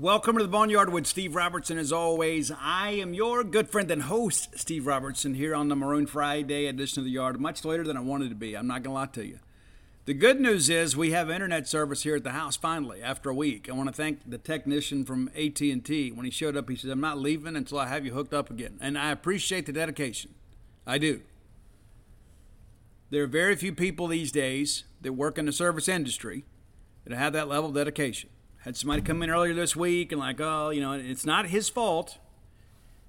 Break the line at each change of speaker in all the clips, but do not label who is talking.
Welcome to the Boneyard with Steve Robertson. As always, I am your good friend and host, Steve Robertson, here on the Maroon Friday edition of the Yard. Much later than I wanted to be. I'm not going to lie to you. The good news is we have internet service here at the house finally after a week. I want to thank the technician from AT&T. When he showed up, he said, "I'm not leaving until I have you hooked up again." And I appreciate the dedication. I do. There are very few people these days that work in the service industry that have that level of dedication. Had somebody come in earlier this week and like, oh, you know, it's not his fault.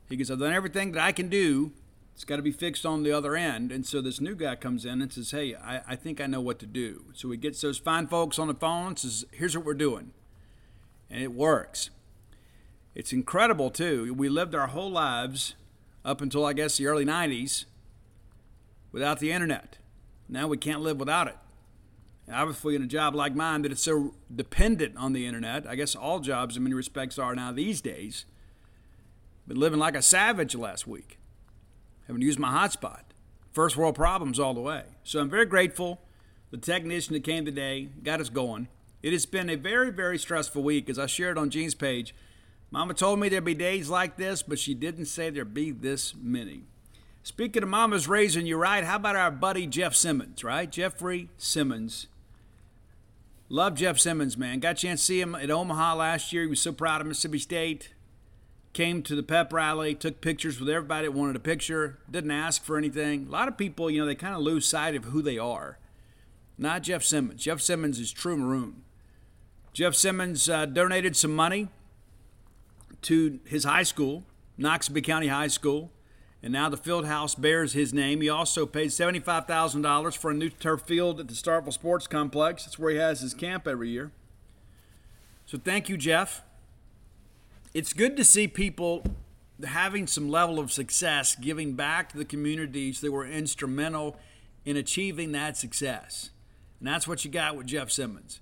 He goes, I've done everything that I can do. It's got to be fixed on the other end. And so this new guy comes in and says, hey, I, I think I know what to do. So he gets those fine folks on the phone and says, here's what we're doing. And it works. It's incredible, too. We lived our whole lives up until, I guess, the early 90s without the internet. Now we can't live without it. Obviously, in a job like mine that is so dependent on the internet, I guess all jobs in many respects are now these days. Been living like a savage last week. Haven't used my hotspot. First world problems all the way. So I'm very grateful. The technician that came today got us going. It has been a very, very stressful week. As I shared on Gene's page, Mama told me there'd be days like this, but she didn't say there'd be this many. Speaking of mamas raising you right, how about our buddy Jeff Simmons, right? Jeffrey Simmons Love Jeff Simmons, man. Got a chance to see him at Omaha last year. He was so proud of Mississippi State. Came to the pep rally, took pictures with everybody that wanted a picture, didn't ask for anything. A lot of people, you know, they kind of lose sight of who they are. Not Jeff Simmons. Jeff Simmons is true maroon. Jeff Simmons uh, donated some money to his high school, Noxubee County High School and now the field house bears his name. He also paid $75,000 for a new turf field at the Starkville Sports Complex. That's where he has his camp every year. So thank you, Jeff. It's good to see people having some level of success, giving back to the communities that were instrumental in achieving that success. And that's what you got with Jeff Simmons.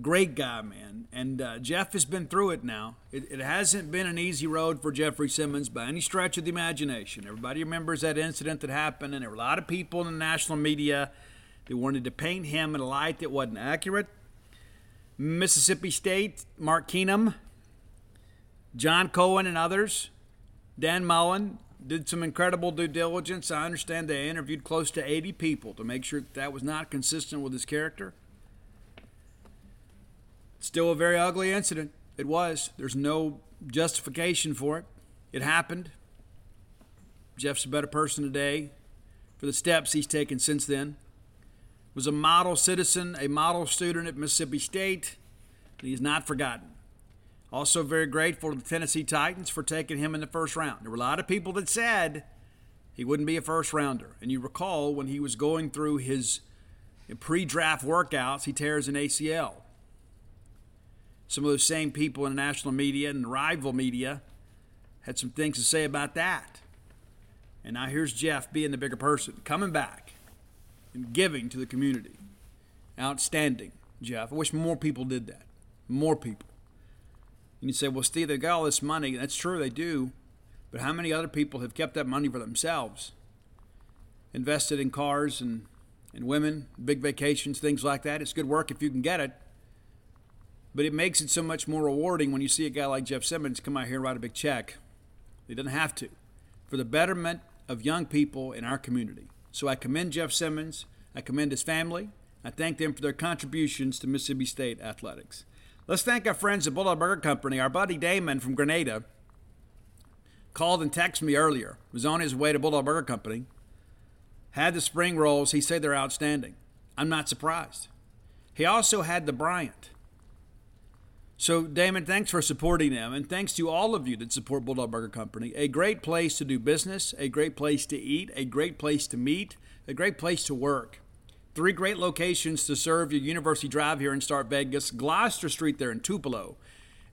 Great guy, man. And uh, Jeff has been through it now. It, it, hasn't been an easy road for Jeffrey Simmons by any stretch of the imagination. Everybody remembers that incident that happened, and there were a lot of people in the national media that wanted to paint him in a light that wasn't accurate. Mississippi State, Mark Keenum, John Cohen, and others, Dan Mullen, did some incredible due diligence. I understand they interviewed close to 80 people to make sure that, that was not consistent with his character. Still a very ugly incident. It was. There's no justification for it. It happened. Jeff's a better person today for the steps he's taken since then. Was a model citizen, a model student at Mississippi State. He's not forgotten. Also, very grateful to the Tennessee Titans for taking him in the first round. There were a lot of people that said he wouldn't be a first rounder. And you recall when he was going through his pre draft workouts, he tears an ACL some of those same people in the national media and rival media had some things to say about that. And now here's Jeff being the bigger person, coming back and giving to the community. Outstanding, Jeff. I wish more people did that. More people. And you say, well, Steve, they got all this money. That's true, they do. But how many other people have kept that money for themselves? Invested in cars and, and women, big vacations, things like that. It's good work if you can get it. But it makes it so much more rewarding when you see a guy like Jeff Simmons come out here and write a big check. He doesn't have to. For the betterment of young people in our community. So I commend Jeff Simmons. I commend his family. I thank them for their contributions to Mississippi State athletics. Let's thank our friends at Bulldog Burger Company. Our buddy Damon from Grenada called and texted me earlier. Was on his way to Bulldog Burger Company. Had the spring rolls. He said they're outstanding. I'm not surprised. He also had the Bryant. So, Damon, thanks for supporting them, and thanks to all of you that support Bulldog Burger Company. A great place to do business, a great place to eat, a great place to meet, a great place to work. Three great locations to serve your University Drive here in Start Vegas, Gloster Street there in Tupelo,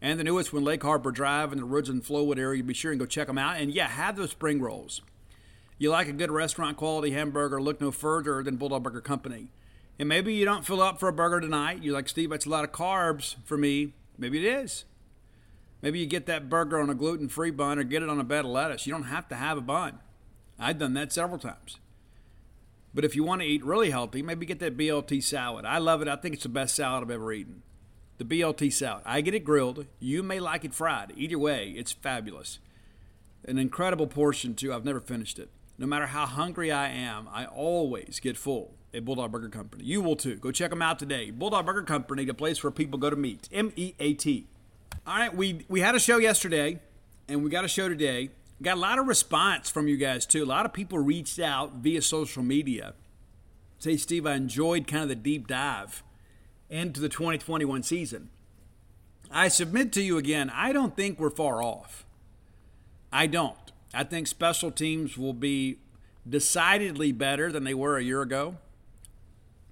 and the newest one, Lake Harbor Drive in the Ridge and Flowood area. Be sure and go check them out. And yeah, have those spring rolls. You like a good restaurant quality hamburger, look no further than Bulldog Burger Company. And maybe you don't fill up for a burger tonight. You're like, Steve, that's a lot of carbs for me. Maybe it is. Maybe you get that burger on a gluten free bun or get it on a bed of lettuce. You don't have to have a bun. I've done that several times. But if you want to eat really healthy, maybe get that BLT salad. I love it. I think it's the best salad I've ever eaten. the BLT salad. I get it grilled. You may like it fried. Either way, it's fabulous. An incredible portion, too. I've never finished it. No matter how hungry I am, I always get full at Bulldog Burger Company. You will too. Go check them out today. Bulldog Burger Company, the place where people go to meet. M E A T. All right, we, we had a show yesterday, and we got a show today. Got a lot of response from you guys, too. A lot of people reached out via social media. Say, Steve, I enjoyed kind of the deep dive into the 2021 season. I submit to you again, I don't think we're far off. I don't. I think special teams will be decidedly better than they were a year ago.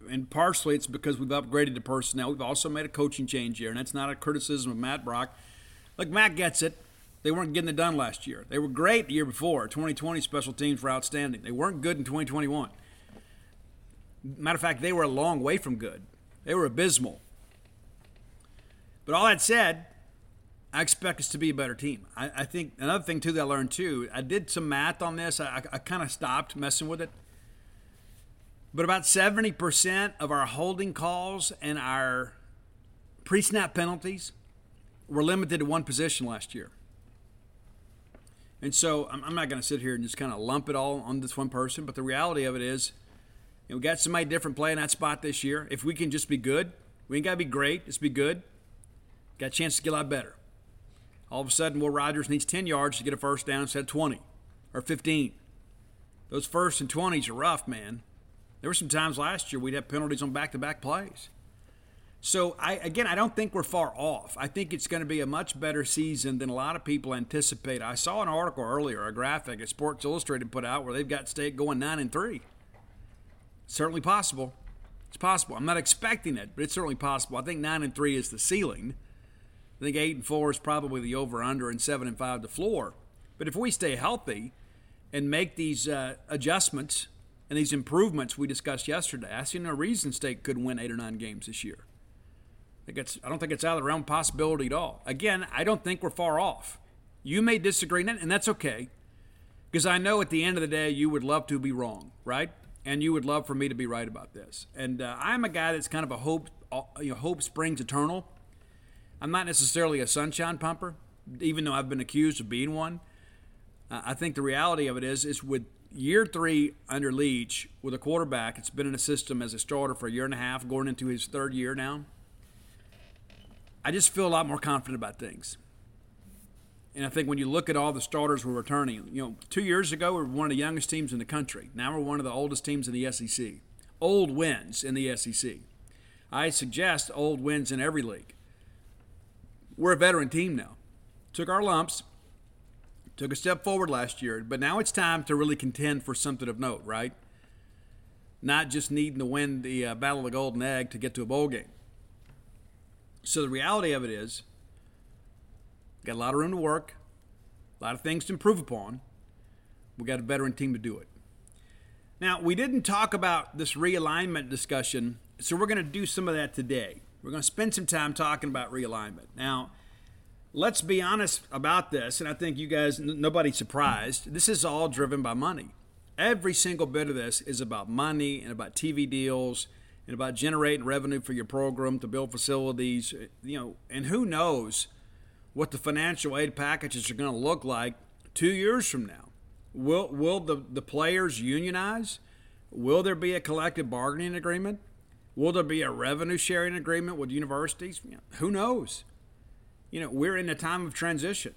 And partially it's because we've upgraded the personnel. We've also made a coaching change here, and that's not a criticism of Matt Brock. Look, Matt gets it. They weren't getting it done last year. They were great the year before. 2020 special teams were outstanding. They weren't good in 2021. Matter of fact, they were a long way from good. They were abysmal. But all that said, I expect us to be a better team. I, I think another thing too that I learned too. I did some math on this. I, I, I kind of stopped messing with it. But about 70% of our holding calls and our pre-snap penalties were limited to one position last year. And so I'm, I'm not going to sit here and just kind of lump it all on this one person. But the reality of it is, you know, we got somebody different playing that spot this year. If we can just be good, we ain't got to be great. Just be good. Got a chance to get a lot better. All of a sudden, Will Rogers needs 10 yards to get a first down instead of 20 or 15. Those first and 20s are rough, man. There were some times last year we'd have penalties on back to back plays. So, I, again, I don't think we're far off. I think it's going to be a much better season than a lot of people anticipate. I saw an article earlier, a graphic that Sports Illustrated put out where they've got State going 9 and 3. Certainly possible. It's possible. I'm not expecting it, but it's certainly possible. I think 9 and 3 is the ceiling. I think 8 and 4 is probably the over under, and 7 and 5 the floor. But if we stay healthy and make these uh, adjustments and these improvements we discussed yesterday, I see no reason State could win eight or nine games this year. I, think I don't think it's out of the realm of possibility at all. Again, I don't think we're far off. You may disagree, and that's okay, because I know at the end of the day you would love to be wrong, right? And you would love for me to be right about this. And uh, I'm a guy that's kind of a hope, uh, you know, hope springs eternal. I'm not necessarily a sunshine pumper, even though I've been accused of being one. Uh, I think the reality of it is, is with year three under Leach, with a quarterback, it's been in a system as a starter for a year and a half, going into his third year now. I just feel a lot more confident about things. And I think when you look at all the starters we're returning, you know, two years ago we were one of the youngest teams in the country. Now we're one of the oldest teams in the SEC. Old wins in the SEC. I suggest old wins in every league. We're a veteran team now. Took our lumps, took a step forward last year, but now it's time to really contend for something of note, right? Not just needing to win the uh, Battle of the Golden Egg to get to a bowl game. So the reality of it is, got a lot of room to work, a lot of things to improve upon. We got a veteran team to do it. Now, we didn't talk about this realignment discussion, so we're going to do some of that today. We're going to spend some time talking about realignment. Now, let's be honest about this, and I think you guys, nobody's surprised. This is all driven by money. Every single bit of this is about money and about TV deals and about generating revenue for your program to build facilities, you know, and who knows what the financial aid packages are going to look like two years from now. Will, will the, the players unionize? Will there be a collective bargaining agreement? Will there be a revenue sharing agreement with universities? You know, who knows? You know, we're in a time of transition.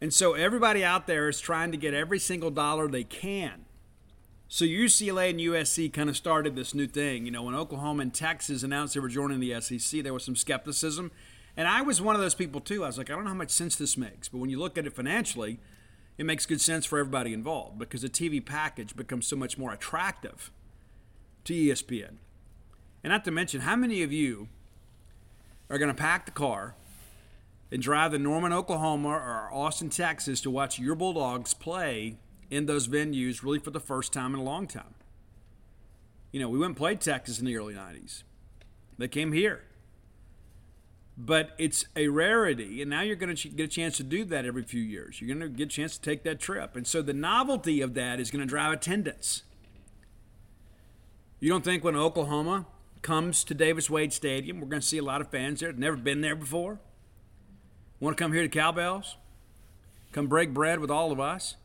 And so everybody out there is trying to get every single dollar they can so UCLA and USC kind of started this new thing. You know, when Oklahoma and Texas announced they were joining the SEC, there was some skepticism. And I was one of those people too. I was like, I don't know how much sense this makes. But when you look at it financially, it makes good sense for everybody involved because the TV package becomes so much more attractive to ESPN. And not to mention, how many of you are going to pack the car and drive to Norman, Oklahoma or Austin, Texas to watch your Bulldogs play in those venues really for the first time in a long time. You know, we went and played Texas in the early 90s. They came here. But it's a rarity, and now you're going to get a chance to do that every few years. You're going to get a chance to take that trip. And so the novelty of that is going to drive attendance. You don't think when Oklahoma comes to Davis Wade Stadium, we're going to see a lot of fans there. Never been there before. Want to come here to Cowbells? Come break bread with all of us.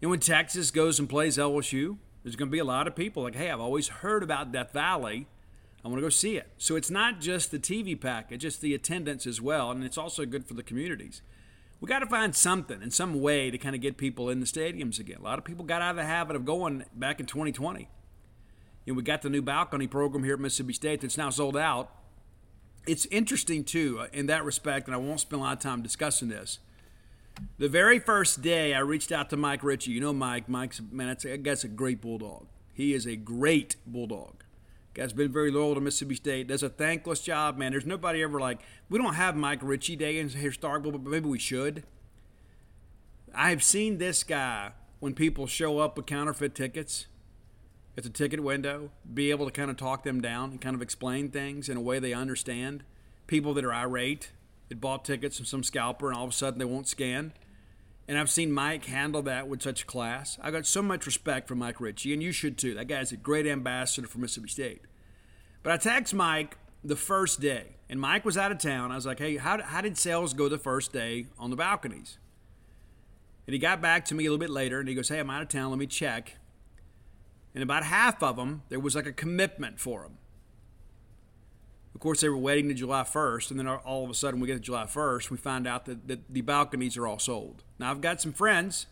And when Texas goes and plays LSU, there's going to be a lot of people like, hey, I've always heard about Death Valley. I want to go see it. So it's not just the TV package, it's just the attendance as well, and it's also good for the communities. We got to find something and some way to kind of get people in the stadiums again. A lot of people got out of the habit of going back in 2020. You know, we got the new balcony program here at Mississippi State that's now sold out. It's interesting too uh, in that respect, and I won't spend a lot of time discussing this. The very first day, I reached out to Mike Ritchie. You know, Mike. Mike's man, that's, that guy's a great bulldog. He is a great bulldog. Guy's been very loyal to Mississippi State. Does a thankless job, man. There's nobody ever like we don't have Mike Ritchie Day in here Starkville, but maybe we should. I've seen this guy when people show up with counterfeit tickets at the ticket window, be able to kind of talk them down and kind of explain things in a way they understand. People that are irate that bought tickets from some scalper and all of a sudden they won't scan. And I've seen Mike handle that with such class. I got so much respect for Mike Ritchie, and you should too. That guy's a great ambassador for Mississippi State. But I text Mike the first day, and Mike was out of town. I was like, hey, how, how did sales go the first day on the balconies? And he got back to me a little bit later, and he goes, hey, I'm out of town. Let me check. And about half of them, there was like a commitment for them. Of course, they were waiting to July 1st, and then all of a sudden we get to July 1st, we find out that, that the balconies are all sold. Now, I've got some friends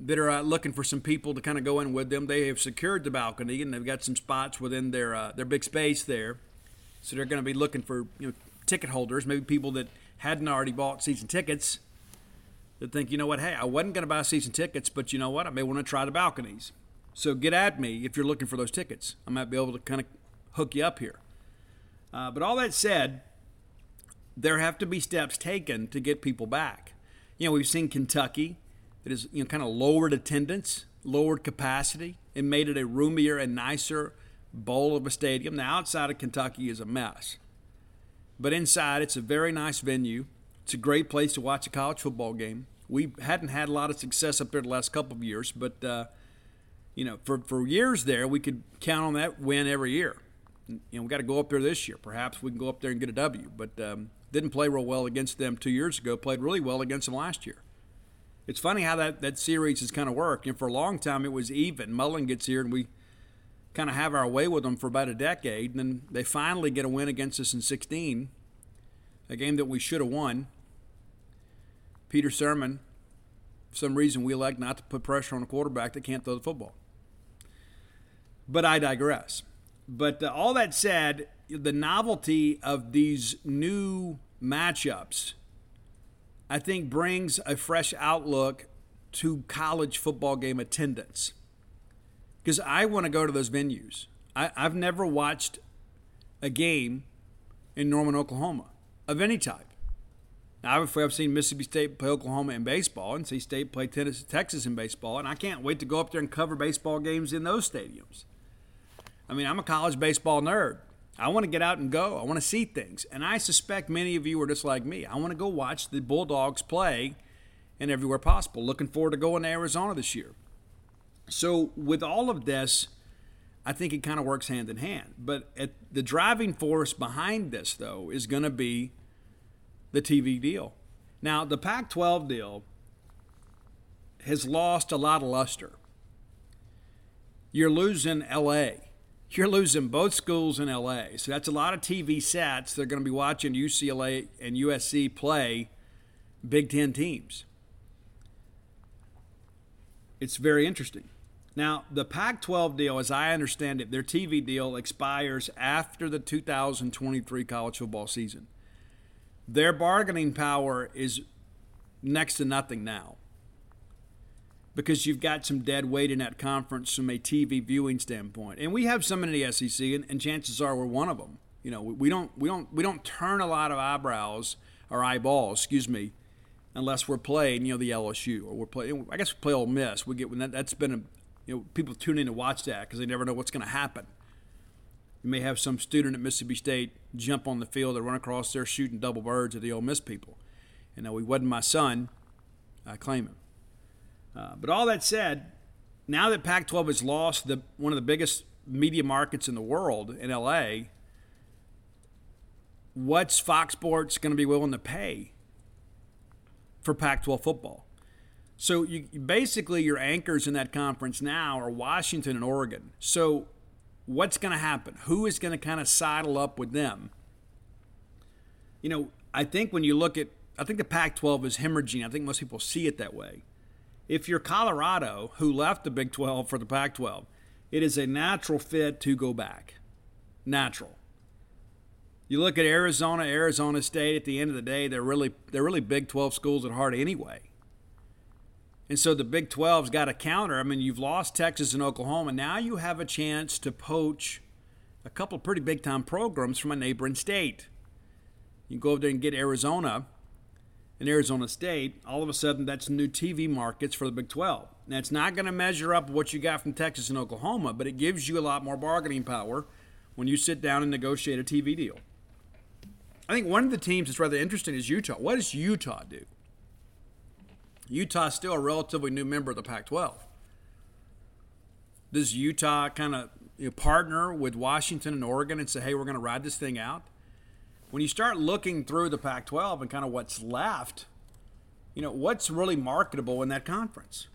that are uh, looking for some people to kind of go in with them. They have secured the balcony, and they've got some spots within their uh, their big space there. So they're going to be looking for you know ticket holders, maybe people that hadn't already bought season tickets. That think, you know what, hey, I wasn't going to buy season tickets, but you know what, I may want to try the balconies. So get at me if you're looking for those tickets. I might be able to kind of hook you up here. Uh, but all that said, there have to be steps taken to get people back. You know, we've seen Kentucky that has you know kind of lowered attendance, lowered capacity, and made it a roomier and nicer bowl of a stadium. The outside of Kentucky is a mess, but inside it's a very nice venue. It's a great place to watch a college football game. We hadn't had a lot of success up there the last couple of years, but uh, you know, for for years there, we could count on that win every year you know, we got to go up there this year. Perhaps we can go up there and get a W. But um, didn't play real well against them two years ago. Played really well against them last year. It's funny how that, that series has kind of worked. And for a long time, it was even. Mullen gets here, and we kind of have our way with them for about a decade. And then they finally get a win against us in 16, a game that we should have won. Peter Sirmon, for some reason, we elect not to put pressure on a quarterback that can't throw the football. But I digress. But uh, all that said, the novelty of these new matchups, I think, brings a fresh outlook to college football game attendance. Because I want to go to those venues. I, I've never watched a game in Norman, Oklahoma of any type. Now, obviously, I've seen Mississippi State play Oklahoma in baseball and see State play Tennessee, Texas in baseball, and I can't wait to go up there and cover baseball games in those stadiums. I mean, I'm a college baseball nerd. I want to get out and go. I want to see things. And I suspect many of you are just like me. I want to go watch the Bulldogs play and everywhere possible. Looking forward to going to Arizona this year. So, with all of this, I think it kind of works hand in hand. But the driving force behind this, though, is going to be the TV deal. Now, the Pac 12 deal has lost a lot of luster. You're losing LA you're losing both schools in LA. So that's a lot of TV sets. They're going to be watching UCLA and USC play Big Ten teams. It's very interesting. Now, the Pac 12 deal, as I understand it, their TV deal expires after the 2023 college football season. Their bargaining power is next to nothing now because you've got some dead weight in that conference from a TV viewing standpoint. And we have some in the SEC, and, and chances are we're one of them. You know, we, we don't we don't we don't turn a lot of eyebrows or eyeballs, excuse me, unless we're playing you know the LSU or we're playing. I guess we play Ole Miss. We get when that, that's been a you know people tune in to watch that because they never know what's going to happen. You may have some student at Mississippi State jump on the field and run across there shooting double birds at the Ole Miss people. And now he wasn't my son. I claim him. Uh, but all that said, now that Pac 12 has lost the, one of the biggest media markets in the world in LA, what's Fox Sports going to be willing to pay for Pac 12 football? So you basically your anchors in that conference now are Washington and Oregon. So what's going to happen? Who is going to kind of sidle up with them? You know, I think when you look at I think the Pac 12 is hemorrhaging. I think most people see it that way. If you're Colorado, who left the Big 12 for the Pac 12, it is a natural fit to go back. Natural. You look at Arizona, Arizona State. At the end of the day, they're really they're really Big 12 schools at heart anyway. And so the Big 12's got to counter. I mean, you've lost Texas and Oklahoma. Now you have a chance to poach a couple pretty big time programs from a neighboring state. You go over there and get Arizona and Arizona State, all of a sudden that's new TV markets for the Big 12. Now, it's not going to measure up what you got from Texas and Oklahoma, but it gives you a lot more bargaining power when you sit down and negotiate a TV deal. I think one of the teams that's rather interesting is Utah. What does Utah do? Utah's still a relatively new member of the Pac 12. Does Utah kind of you know, partner with Washington and Oregon and say, hey, we're going to ride this thing out? When you start looking through the Pac 12 and kind of what's left, you know, what's really marketable in that conference?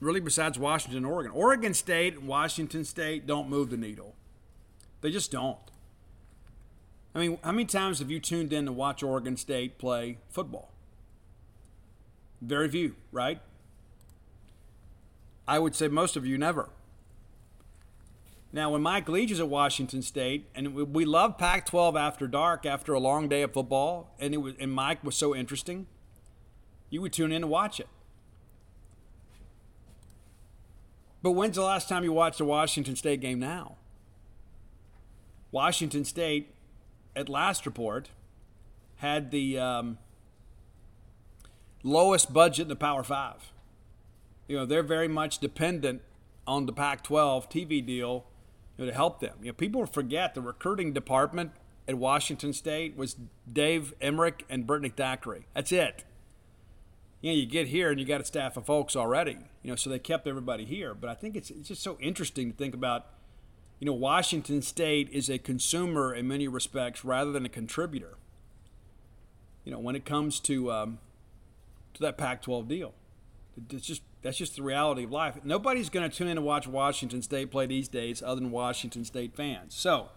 Really, besides Washington Oregon. Oregon State and Washington State don't move the needle. They just don't. I mean, how many times have you tuned in to watch Oregon State play football? Very few, right? I would say most of you never. Now, when Mike Leach is at Washington State, and we love Pac-12 after dark, after a long day of football, and it was, and Mike was so interesting, you would tune in to watch it. But when's the last time you watched a Washington State game now? Washington State, at last report, had the um, lowest budget in the Power Five. You know, they're very much dependent on the Pac 12 TV deal you know, to help them. You know, people forget the recruiting department at Washington State was Dave Emerick and Brittany Thackeray. That's it. You know, you get here and you got a staff of folks already. You know, so they kept everybody here. But I think it's it's just so interesting to think about. You know, Washington State is a consumer in many respects rather than a contributor. You know, when it comes to um, to that Pac-12 deal, it's just that's just the reality of life. Nobody's going to tune in to watch Washington State play these days other than Washington State fans. So,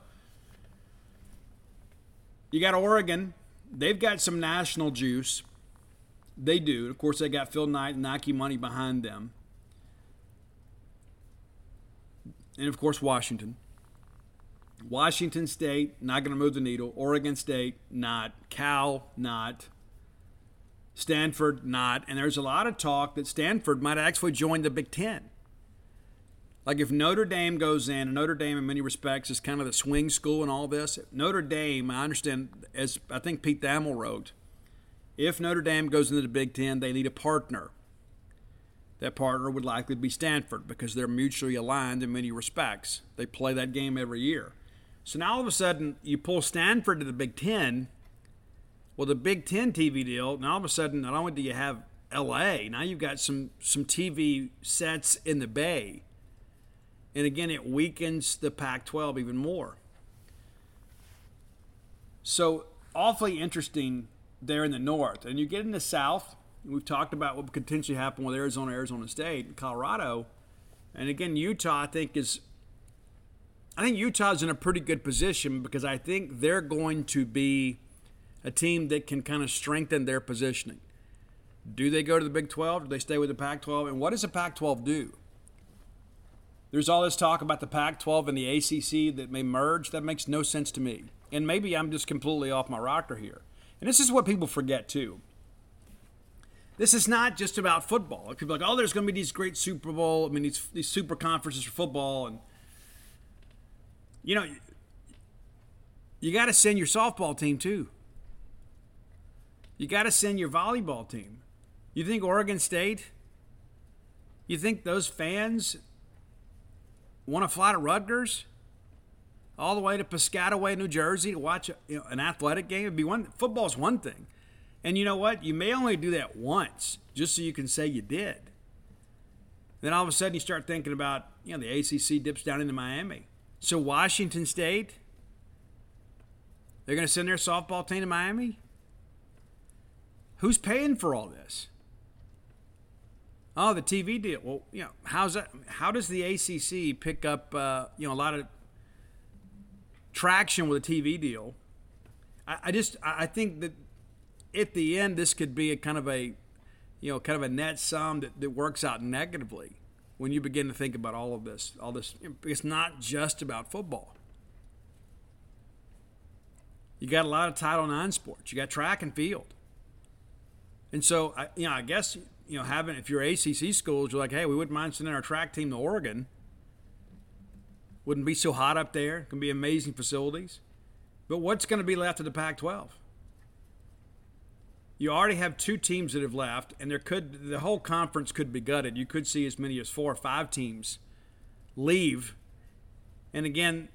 you got Oregon. They've got some national juice. They do. Of course, they got Phil Knight and Nike Money behind them. And of course, Washington. Washington State, not going to move the needle. Oregon State, not. Cal, not. Stanford not. And there's a lot of talk that Stanford might actually join the Big Ten. Like if Notre Dame goes in, and Notre Dame in many respects is kind of the swing school and all this. Notre Dame, I understand, as I think Pete Thamel wrote, if Notre Dame goes into the Big Ten, they need a partner. That partner would likely be Stanford because they're mutually aligned in many respects. They play that game every year. So now all of a sudden, you pull Stanford to the Big Ten, well, the Big Ten TV deal, now all of a sudden, not only do you have LA, now you've got some some TV sets in the Bay. And again, it weakens the Pac 12 even more. So, awfully interesting there in the north. And you get in the south, we've talked about what potentially happen with Arizona, Arizona State, Colorado. And again, Utah, I think, is. I think Utah's in a pretty good position because I think they're going to be a team that can kind of strengthen their positioning. Do they go to the Big 12? Do they stay with the Pac 12? And what does the Pac 12 do? There's all this talk about the Pac 12 and the ACC that may merge. That makes no sense to me. And maybe I'm just completely off my rocker here. And this is what people forget too. This is not just about football. People are like, oh, there's going to be these great Super Bowl, I mean, these, these super conferences for football. And, you know, you got to send your softball team too. You got to send your volleyball team. You think Oregon State? You think those fans want to fly to Rutgers? All the way to Piscataway, New Jersey to watch you know, an athletic game? It'd be one football's one thing. And you know what? You may only do that once, just so you can say you did. Then all of a sudden you start thinking about, you know, the ACC dips down into Miami. So Washington State, they're going to send their softball team to Miami? Who's paying for all this? Oh, the TV deal. Well, you know, how's that? How does the ACC pick up, uh, you know, a lot of traction with a TV deal? I, I just, I think that at the end, this could be a kind of a, you know, kind of a net sum that, that works out negatively when you begin to think about all of this. All this, it's not just about football. You got a lot of Title IX sports. You got track and field. And so, I, you know, I guess you know having if you're ACC schools, you're like, hey, we wouldn't mind sending our track team to Oregon. Wouldn't be so hot up there. Can be amazing facilities. But what's going to be left of the Pac-12? You already have two teams that have left, and there could the whole conference could be gutted. You could see as many as four or five teams leave. And again,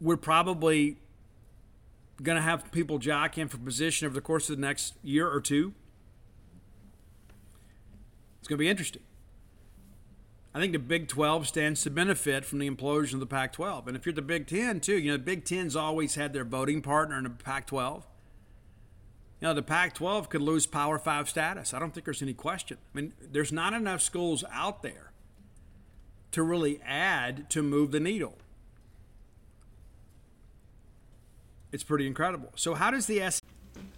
we're probably going to have people jockeying for position over the course of the next year or two. It's going to be interesting. I think the Big 12 stands to benefit from the implosion of the Pac 12. And if you're the Big 10, too, you know, the Big 10's always had their voting partner in the Pac 12. You know, the Pac 12 could lose Power 5 status. I don't think there's any question. I mean, there's not enough schools out there to really add to move the needle. It's pretty incredible. So, how does the S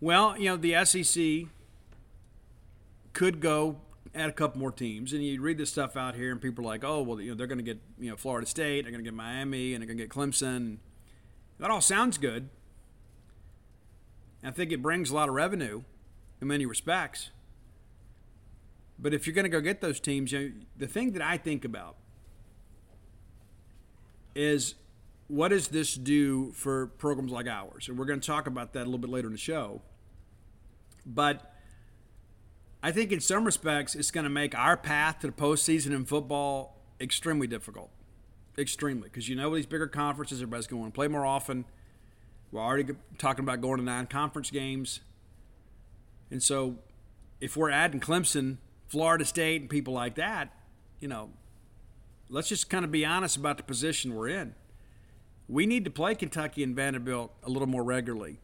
Well, you know, the SEC could go add a couple more teams, and you read this stuff out here, and people are like, "Oh, well, you know, they're going to get you know Florida State, they're going to get Miami, and they're going to get Clemson." That all sounds good. I think it brings a lot of revenue in many respects. But if you're going to go get those teams, you know, the thing that I think about is what does this do for programs like ours? And we're going to talk about that a little bit later in the show. But I think in some respects, it's going to make our path to the postseason in football extremely difficult. Extremely. Because you know, these bigger conferences, everybody's going to play more often. We're already talking about going to non conference games. And so if we're adding Clemson, Florida State, and people like that, you know, let's just kind of be honest about the position we're in. We need to play Kentucky and Vanderbilt a little more regularly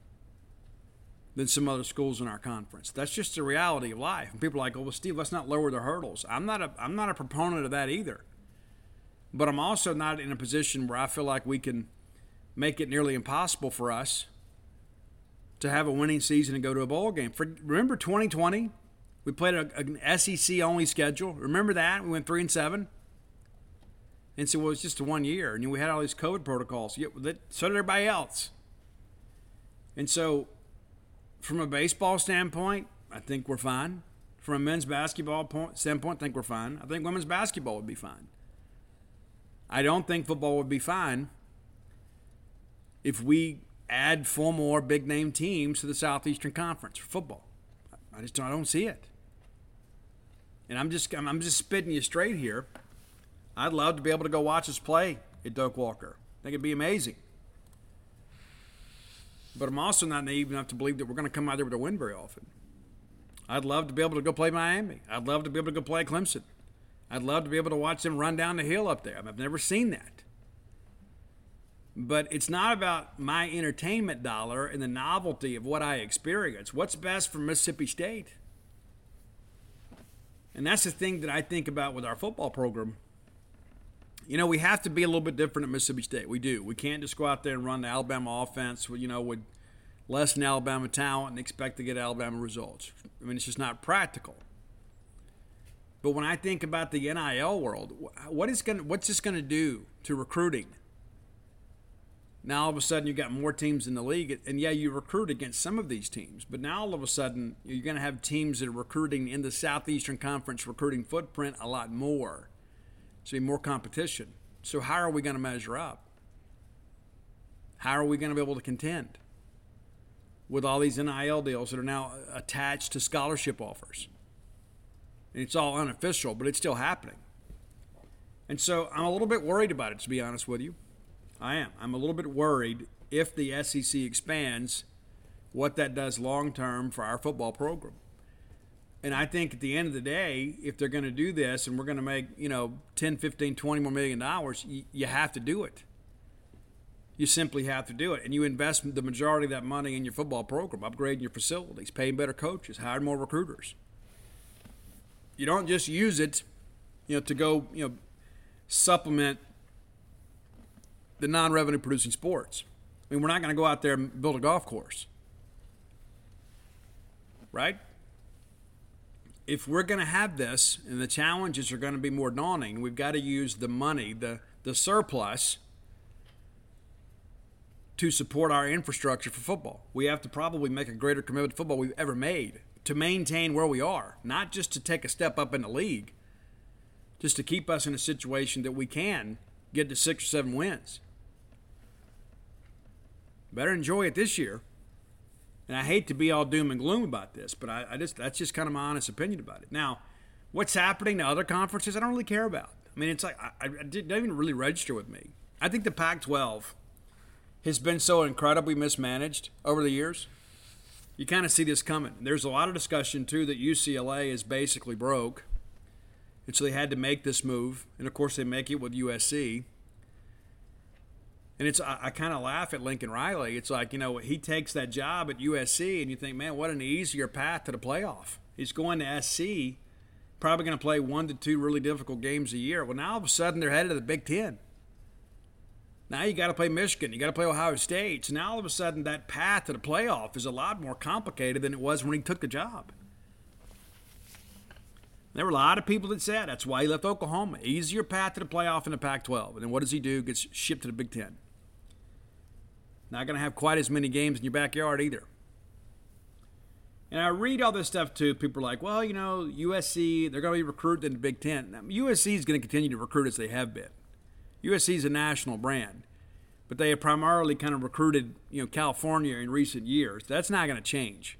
than some other schools in our conference. That's just the reality of life. And people are like, "Oh, well, Steve, let's not lower the hurdles." I'm not a I'm not a proponent of that either. But I'm also not in a position where I feel like we can make it nearly impossible for us to have a winning season and go to a bowl game. For, remember 2020, we played a, an SEC only schedule. Remember that we went three and seven. And so well, it was just one year, and we had all these COVID protocols. So did everybody else. And so from a baseball standpoint, I think we're fine. From a men's basketball point, standpoint, I think we're fine. I think women's basketball would be fine. I don't think football would be fine if we add four more big name teams to the Southeastern Conference for football. I just don't, I don't see it. And I'm just I'm just spitting you straight here. I'd love to be able to go watch us play at Doak Walker. I think it'd be amazing. But I'm also not naive enough to believe that we're going to come out there with a win very often. I'd love to be able to go play Miami. I'd love to be able to go play Clemson. I'd love to be able to watch them run down the hill up there. I've never seen that. But it's not about my entertainment dollar and the novelty of what I experience. What's best for Mississippi State? And that's the thing that I think about with our football program. You know, we have to be a little bit different at Mississippi State. We do. We can't just go out there and run the Alabama offense, you know, with less than Alabama talent and expect to get Alabama results. I mean, it's just not practical. But when I think about the NIL world, what is going what's this going to do to recruiting? Now all of a sudden you got more teams in the league, and yeah, you recruit against some of these teams, but now all of a sudden you're going to have teams that are recruiting in the Southeastern Conference recruiting footprint a lot more. So more competition. So how are we going to measure up? How are we going to be able to contend with all these NIL deals that are now attached to scholarship offers? And it's all unofficial, but it's still happening. And so I'm a little bit worried about it, to be honest with you. I am. I'm a little bit worried if the SEC expands, what that does long term for our football program. And I think at the end of the day, if they're going to do this and we're going to make, you know, 10, 15, 20 more million dollars, you, you have to do it. You simply have to do it. And you invest the majority of that money in your football program, upgrading your facilities, paying better coaches, hiring more recruiters. You don't just use it, you know, to go, you know, supplement the non-revenue producing sports. I mean, we're not going to go out there and build a golf course. Right? If we're going to have this and the challenges are going to be more daunting, we've got to use the money, the, the surplus, to support our infrastructure for football. We have to probably make a greater commitment to football we've ever made to maintain where we are, not just to take a step up in the league, just to keep us in a situation that we can get to six or seven wins. Better enjoy it this year and I hate to be all doom and gloom about this, but I, I just that's just kind of my honest opinion about it. Now, what's happening to other conferences, I don't really care about. I mean, it's like I, I didn't even really register with me. I think the Pac-12 has been so incredibly mismanaged over the years. You kind of see this coming. There's a lot of discussion too that UCLA is basically broke, and so they had to make this move. And of course, they make it with USC. And it's I, I kind of laugh at Lincoln Riley. It's like you know he takes that job at USC, and you think, man, what an easier path to the playoff. He's going to SC, probably going to play one to two really difficult games a year. Well, now all of a sudden they're headed to the Big Ten. Now you got to play Michigan, you got to play Ohio State. So now all of a sudden that path to the playoff is a lot more complicated than it was when he took the job. There were a lot of people that said that's why he left Oklahoma. Easier path to the playoff in the Pac 12. And then what does he do? Gets shipped to the Big Ten. Not going to have quite as many games in your backyard either. And I read all this stuff too. People are like, well, you know, USC, they're going to be recruited in the Big Ten. Now, USC is going to continue to recruit as they have been. USC is a national brand, but they have primarily kind of recruited, you know, California in recent years. That's not going to change.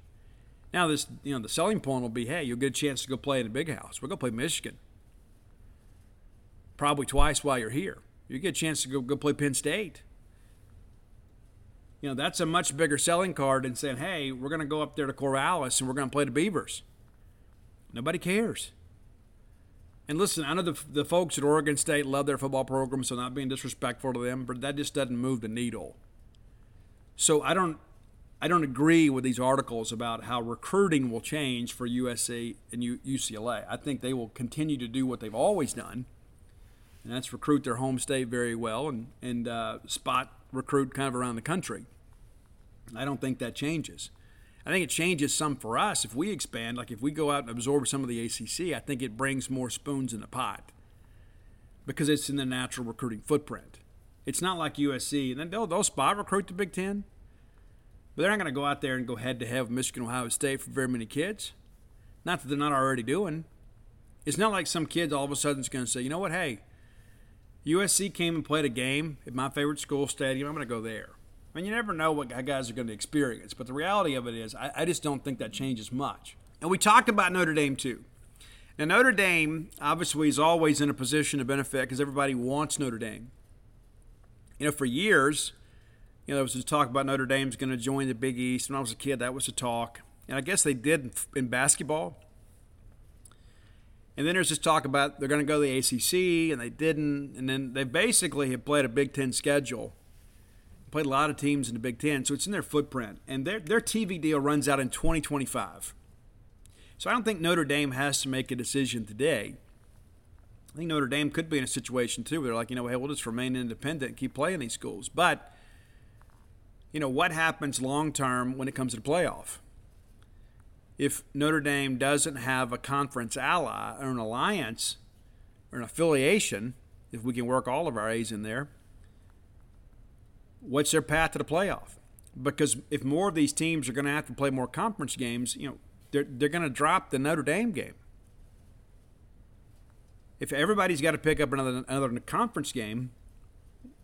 Now, this, you know, the selling point will be, hey, you'll get a chance to go play in the big house. We're going to play Michigan. Probably twice while you're here. You get a chance to go, go play Penn State you know, that's a much bigger selling card than saying, hey, we're going to go up there to Corvallis and we're going to play the Beavers. Nobody cares. And listen, I know the, the folks at Oregon State love their football program, so not being disrespectful to them, but that just doesn't move the needle. So I don't, I don't agree with these articles about how recruiting will change for USC and UCLA. I think they will continue to do what they've always done, and that's recruit their home state very well and and uh, spot recruit kind of around the country. I don't think that changes. I think it changes some for us if we expand. Like if we go out and absorb some of the ACC, I think it brings more spoons in the pot because it's in the natural recruiting footprint. It's not like USC, and then they'll, they'll spot recruit the Big Ten, but they're not going to go out there and go head to head with Michigan, Ohio State for very many kids. Not that they're not already doing. It's not like some kids all of a sudden is going to say, you know what, hey, USC came and played a game at my favorite school stadium. I'm going to go there. I mean, you never know what guys are going to experience, but the reality of it is, I, I just don't think that changes much. And we talked about Notre Dame too. Now, Notre Dame obviously is always in a position to benefit because everybody wants Notre Dame. You know, for years, You know, there was a talk about Notre Dame's going to join the Big East. When I was a kid, that was the talk. And I guess they did in basketball. And then there's this talk about they're going to go to the ACC, and they didn't. And then they basically have played a Big Ten schedule, played a lot of teams in the Big Ten, so it's in their footprint. And their, their TV deal runs out in 2025. So I don't think Notre Dame has to make a decision today. I think Notre Dame could be in a situation too where they're like, you know, hey, we'll just remain independent and keep playing these schools. But, you know, what happens long term when it comes to the playoff? If Notre Dame doesn't have a conference ally or an alliance or an affiliation, if we can work all of our A's in there, what's their path to the playoff? Because if more of these teams are going to have to play more conference games, you know, they're, they're going to drop the Notre Dame game. If everybody's got to pick up another another conference game,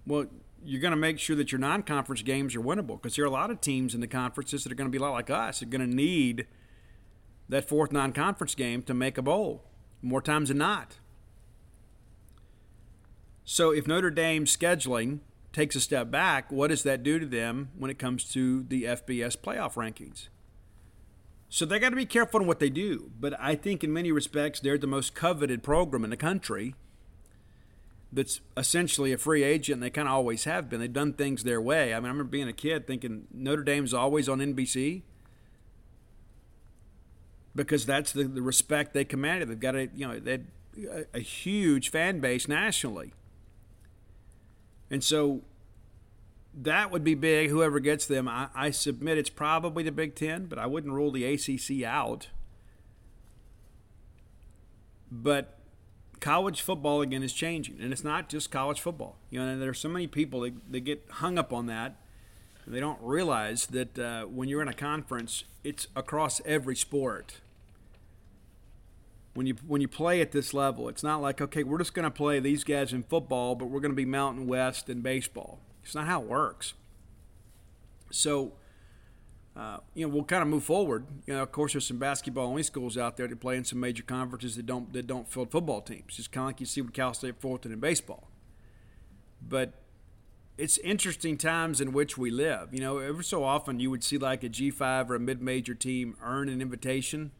well, you're going to make sure that your non-conference games are winnable because there are a lot of teams in the conferences that are going to be a lot like us. They're going to need – that fourth non conference game to make a bowl, more times than not. So if Notre Dame's scheduling takes a step back, what does that do to them when it comes to the FBS playoff rankings? So they got to be careful in what they do. But I think in many respects, they're the most coveted program in the country that's essentially a free agent. They kind of always have been. They've done things their way. I mean, I remember being a kid thinking Notre Dame's always on NBC because that's the, the respect they commanded. They've got a you know they a, a huge fan base nationally, and so that would be big. Whoever gets them, I, I submit it's probably the Big Ten, but I wouldn't rule the ACC out. But college football again is changing, and it's not just college football. You know, and there's so many people that, that get hung up on that. They don't realize that uh, when you're in a conference, it's across every sport when you when you play at this level, it's not like okay, we're just going to play these guys in football, but we're going to be Mountain West in baseball. It's not how it works. So, uh, you know, we'll kind of move forward. You know, of course, there's some basketball only schools out there that play in some major conferences that don't that don't field football teams. Just kind of like you see with Cal State Fullerton in baseball. But it's interesting times in which we live. You know, ever so often you would see like a G5 or a mid-major team earn an invitation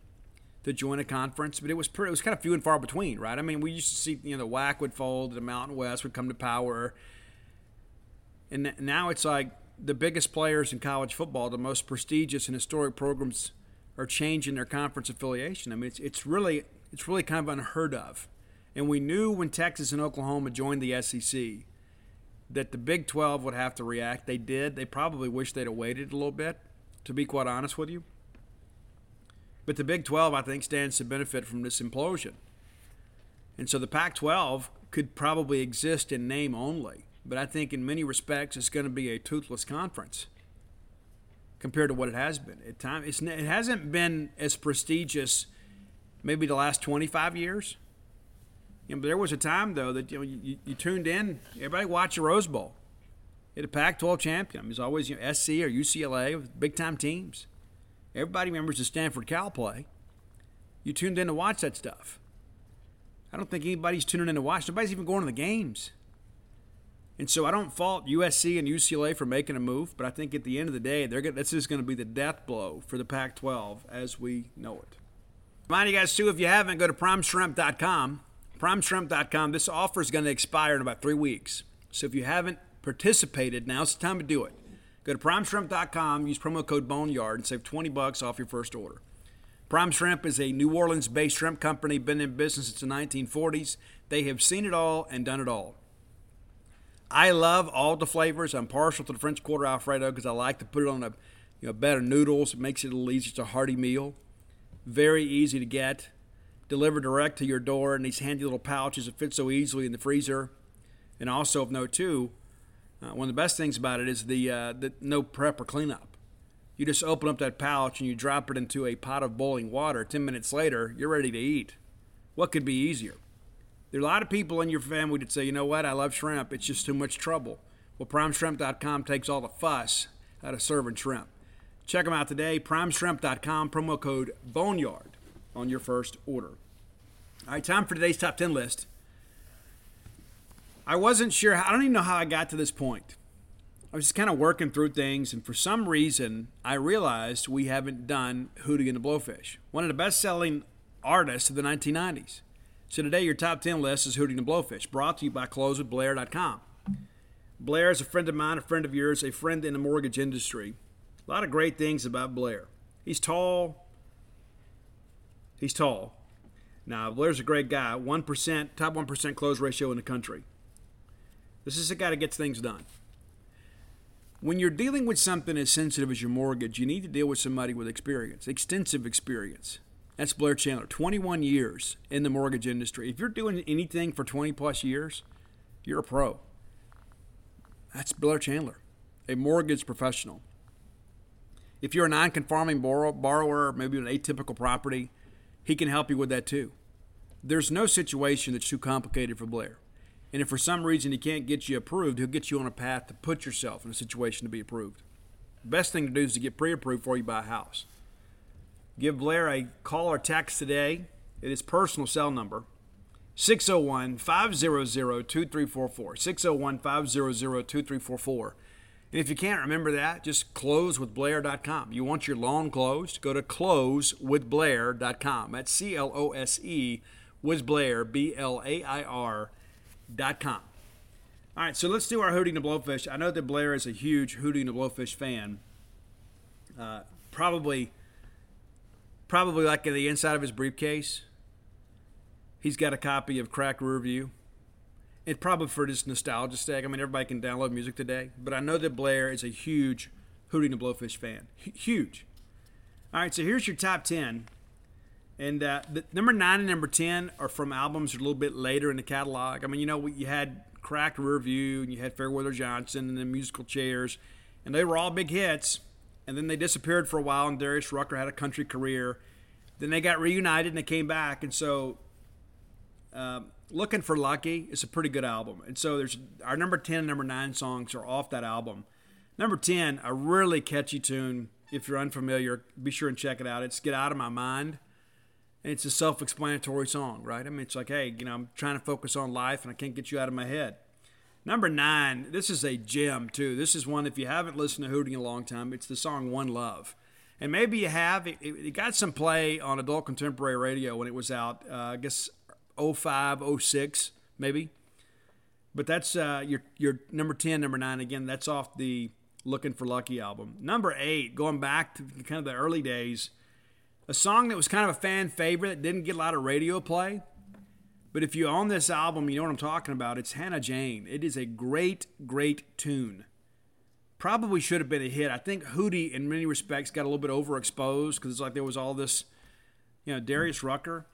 to join a conference, but it was pretty, it was kind of few and far between, right? I mean, we used to see you know the WAC would fold, the Mountain West would come to power, and now it's like the biggest players in college football, the most prestigious and historic programs, are changing their conference affiliation. I mean, it's it's really it's really kind of unheard of, and we knew when Texas and Oklahoma joined the SEC that the Big 12 would have to react. They did. They probably wish they'd have waited a little bit, to be quite honest with you. But the Big 12, I think, stands to benefit from this implosion. And so the Pac 12 could probably exist in name only. But I think in many respects, it's going to be a toothless conference compared to what it has been. At time, it hasn't been as prestigious maybe the last 25 years. You know, but there was a time, though, that you, know, you, you tuned in, everybody watched the Rose Bowl. It a Pac 12 champion. It was always you know, SC or UCLA, big time teams. Everybody remembers the Stanford Cal play. You tuned in to watch that stuff. I don't think anybody's tuning in to watch. Nobody's even going to the games. And so I don't fault USC and UCLA for making a move, but I think at the end of the day, they're gonna, this is going to be the death blow for the Pac 12 as we know it. Remind you guys, too, if you haven't, go to primeshrimp.com. Primeshrimp.com. This offer is going to expire in about three weeks. So if you haven't participated, now's the time to do it. Go to primeshrimp.com, use promo code Boneyard, and save 20 bucks off your first order. Prime Shrimp is a New Orleans based shrimp company, been in business since the 1940s. They have seen it all and done it all. I love all the flavors. I'm partial to the French Quarter Alfredo because I like to put it on a you know, bed of noodles. It makes it a little. It's a hearty meal. Very easy to get. Delivered direct to your door in these handy little pouches that fit so easily in the freezer. And also of note, too, uh, one of the best things about it is the, uh, the no prep or cleanup. You just open up that pouch and you drop it into a pot of boiling water. Ten minutes later, you're ready to eat. What could be easier? There are a lot of people in your family that say, you know what, I love shrimp. It's just too much trouble. Well, primeshrimp.com takes all the fuss out of serving shrimp. Check them out today, primeshrimp.com, promo code Boneyard on your first order. All right, time for today's top 10 list. I wasn't sure. I don't even know how I got to this point. I was just kind of working through things, and for some reason, I realized we haven't done Hootie and the Blowfish, one of the best selling artists of the 1990s. So today, your top 10 list is Hootie and the Blowfish, brought to you by CloseWithBlair.com. Blair is a friend of mine, a friend of yours, a friend in the mortgage industry. A lot of great things about Blair. He's tall. He's tall. Now, Blair's a great guy. 1%, top 1% close ratio in the country. This is a guy that gets things done. When you're dealing with something as sensitive as your mortgage, you need to deal with somebody with experience, extensive experience. That's Blair Chandler, 21 years in the mortgage industry. If you're doing anything for 20 plus years, you're a pro. That's Blair Chandler, a mortgage professional. If you're a non conforming borrower, maybe an atypical property, he can help you with that too. There's no situation that's too complicated for Blair. And if for some reason he can't get you approved, he'll get you on a path to put yourself in a situation to be approved. Best thing to do is to get pre approved before you buy a house. Give Blair a call or text today at his personal cell number, 601 500 2344. 601 500 2344. And if you can't remember that, just closewithblair.com. You want your loan closed? Go to closewithblair.com. That's C L O S E with Blair, B L A I R.com. All right, so let's do our Hootie and the Blowfish. I know that Blair is a huge Hootie and the Blowfish fan. Uh, probably, probably like the inside of his briefcase, he's got a copy of Crack Rearview it's probably for just nostalgia sake. I mean, everybody can download music today, but I know that Blair is a huge Hootie and the Blowfish fan. H- huge. All right, so here's your top 10. And uh, the, number nine and number 10 are from albums a little bit later in the catalog. I mean, you know, you had Cracked Rearview, and you had Fairweather Johnson, and then Musical Chairs, and they were all big hits. And then they disappeared for a while, and Darius Rucker had a country career. Then they got reunited and they came back. And so um, Looking for Lucky is a pretty good album. And so there's our number 10 and number 9 songs are off that album. Number 10, a really catchy tune. If you're unfamiliar, be sure and check it out. It's Get Out of My Mind. It's a self explanatory song, right? I mean, it's like, hey, you know, I'm trying to focus on life and I can't get you out of my head. Number nine, this is a gem too. This is one, if you haven't listened to Hootie in a long time, it's the song One Love. And maybe you have. It, it got some play on adult contemporary radio when it was out, uh, I guess 05, 06, maybe. But that's uh, your your number ten, number nine. Again, that's off the Looking for Lucky album. Number eight, going back to kind of the early days, a song that was kind of a fan favorite that didn't get a lot of radio play. But if you own this album, you know what I'm talking about. It's Hannah Jane. It is a great, great tune. Probably should have been a hit. I think Hootie, in many respects, got a little bit overexposed because it's like there was all this, you know, Darius Rucker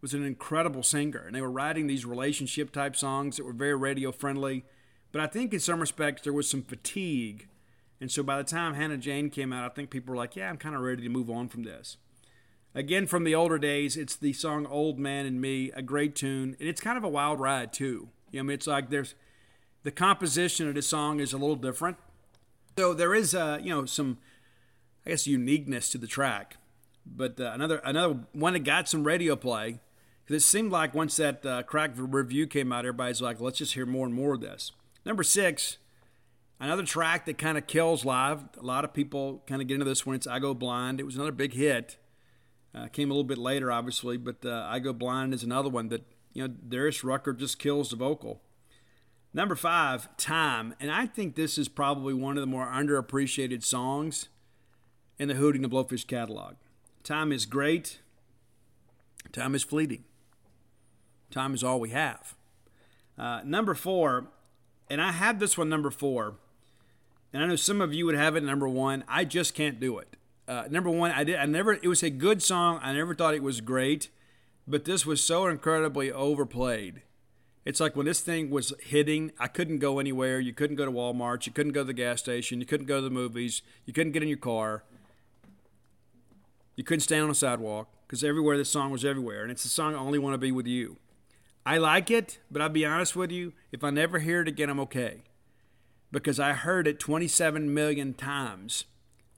was an incredible singer, and they were writing these relationship type songs that were very radio friendly. But I think in some respects there was some fatigue. And so by the time Hannah Jane came out, I think people were like, yeah, I'm kind of ready to move on from this. Again, from the older days, it's the song Old Man and Me, a great tune. And it's kind of a wild ride, too. You know, I mean, it's like there's the composition of the song is a little different. So there is, uh, you know, some, I guess, uniqueness to the track. But uh, another another one that got some radio play because it seemed like once that uh, crack review came out, everybody's like, let's just hear more and more of this. Number six, another track that kind of kills live. A lot of people kind of get into this when it's I Go Blind. It was another big hit. Uh, came a little bit later, obviously, but uh, I Go Blind is another one that, you know, Darius Rucker just kills the vocal. Number five, Time. And I think this is probably one of the more underappreciated songs in the Hootie and the Blowfish catalog. Time is great. Time is fleeting. Time is all we have. Uh, number four, and I have this one number four, and I know some of you would have it number one. I just can't do it. Uh, number one, I did. I never. It was a good song. I never thought it was great, but this was so incredibly overplayed. It's like when this thing was hitting, I couldn't go anywhere. You couldn't go to Walmart. You couldn't go to the gas station. You couldn't go to the movies. You couldn't get in your car. You couldn't stand on a sidewalk because everywhere this song was everywhere. And it's the song I only want to be with you. I like it, but I'll be honest with you, if I never hear it again, I'm okay. Because I heard it 27 million times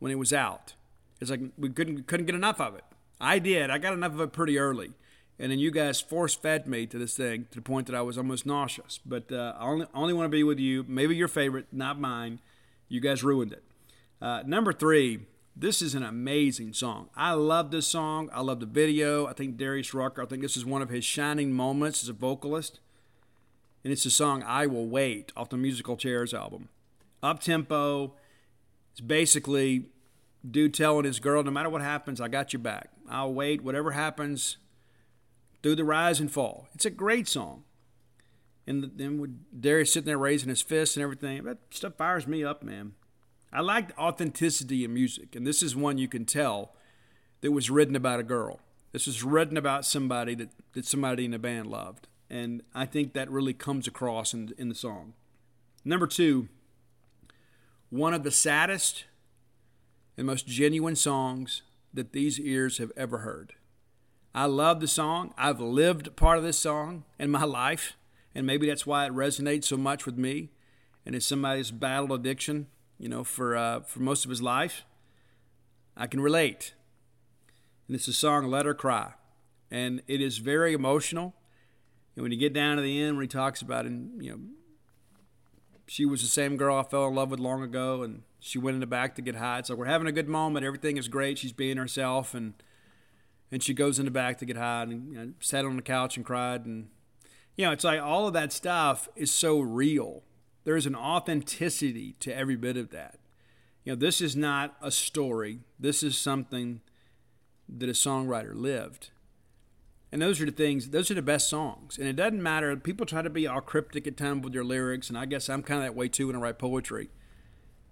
when it was out. It's like we couldn't couldn't get enough of it. I did. I got enough of it pretty early. And then you guys force fed me to this thing to the point that I was almost nauseous. But uh, I only, only want to be with you. Maybe your favorite, not mine. You guys ruined it. Uh, number three, this is an amazing song. I love this song. I love the video. I think Darius Rucker, I think this is one of his shining moments as a vocalist. And it's the song I Will Wait off the Musical Chairs album. Up tempo. It's basically dude telling his girl, no matter what happens, I got your back. I'll wait. Whatever happens, through the rise and fall. It's a great song. And then with Darius sitting there raising his fists and everything, that stuff fires me up, man. I like the authenticity in music, and this is one you can tell that was written about a girl. This was written about somebody that, that somebody in the band loved. And I think that really comes across in, in the song. Number two, one of the saddest and most genuine songs that these ears have ever heard. I love the song. I've lived part of this song in my life, and maybe that's why it resonates so much with me. And as somebody who's battled addiction, you know, for uh, for most of his life, I can relate. And it's a song "Let Her Cry," and it is very emotional. And when you get down to the end, when he talks about and you know, she was the same girl I fell in love with long ago, and she went in the back to get high. It's like we're having a good moment. Everything is great. She's being herself, and and she goes in the back to get high, and you know, sat on the couch and cried, and you know, it's like all of that stuff is so real there is an authenticity to every bit of that. You know, this is not a story. This is something that a songwriter lived. And those are the things, those are the best songs. And it doesn't matter. People try to be all cryptic at times with their lyrics, and I guess I'm kind of that way too when I write poetry.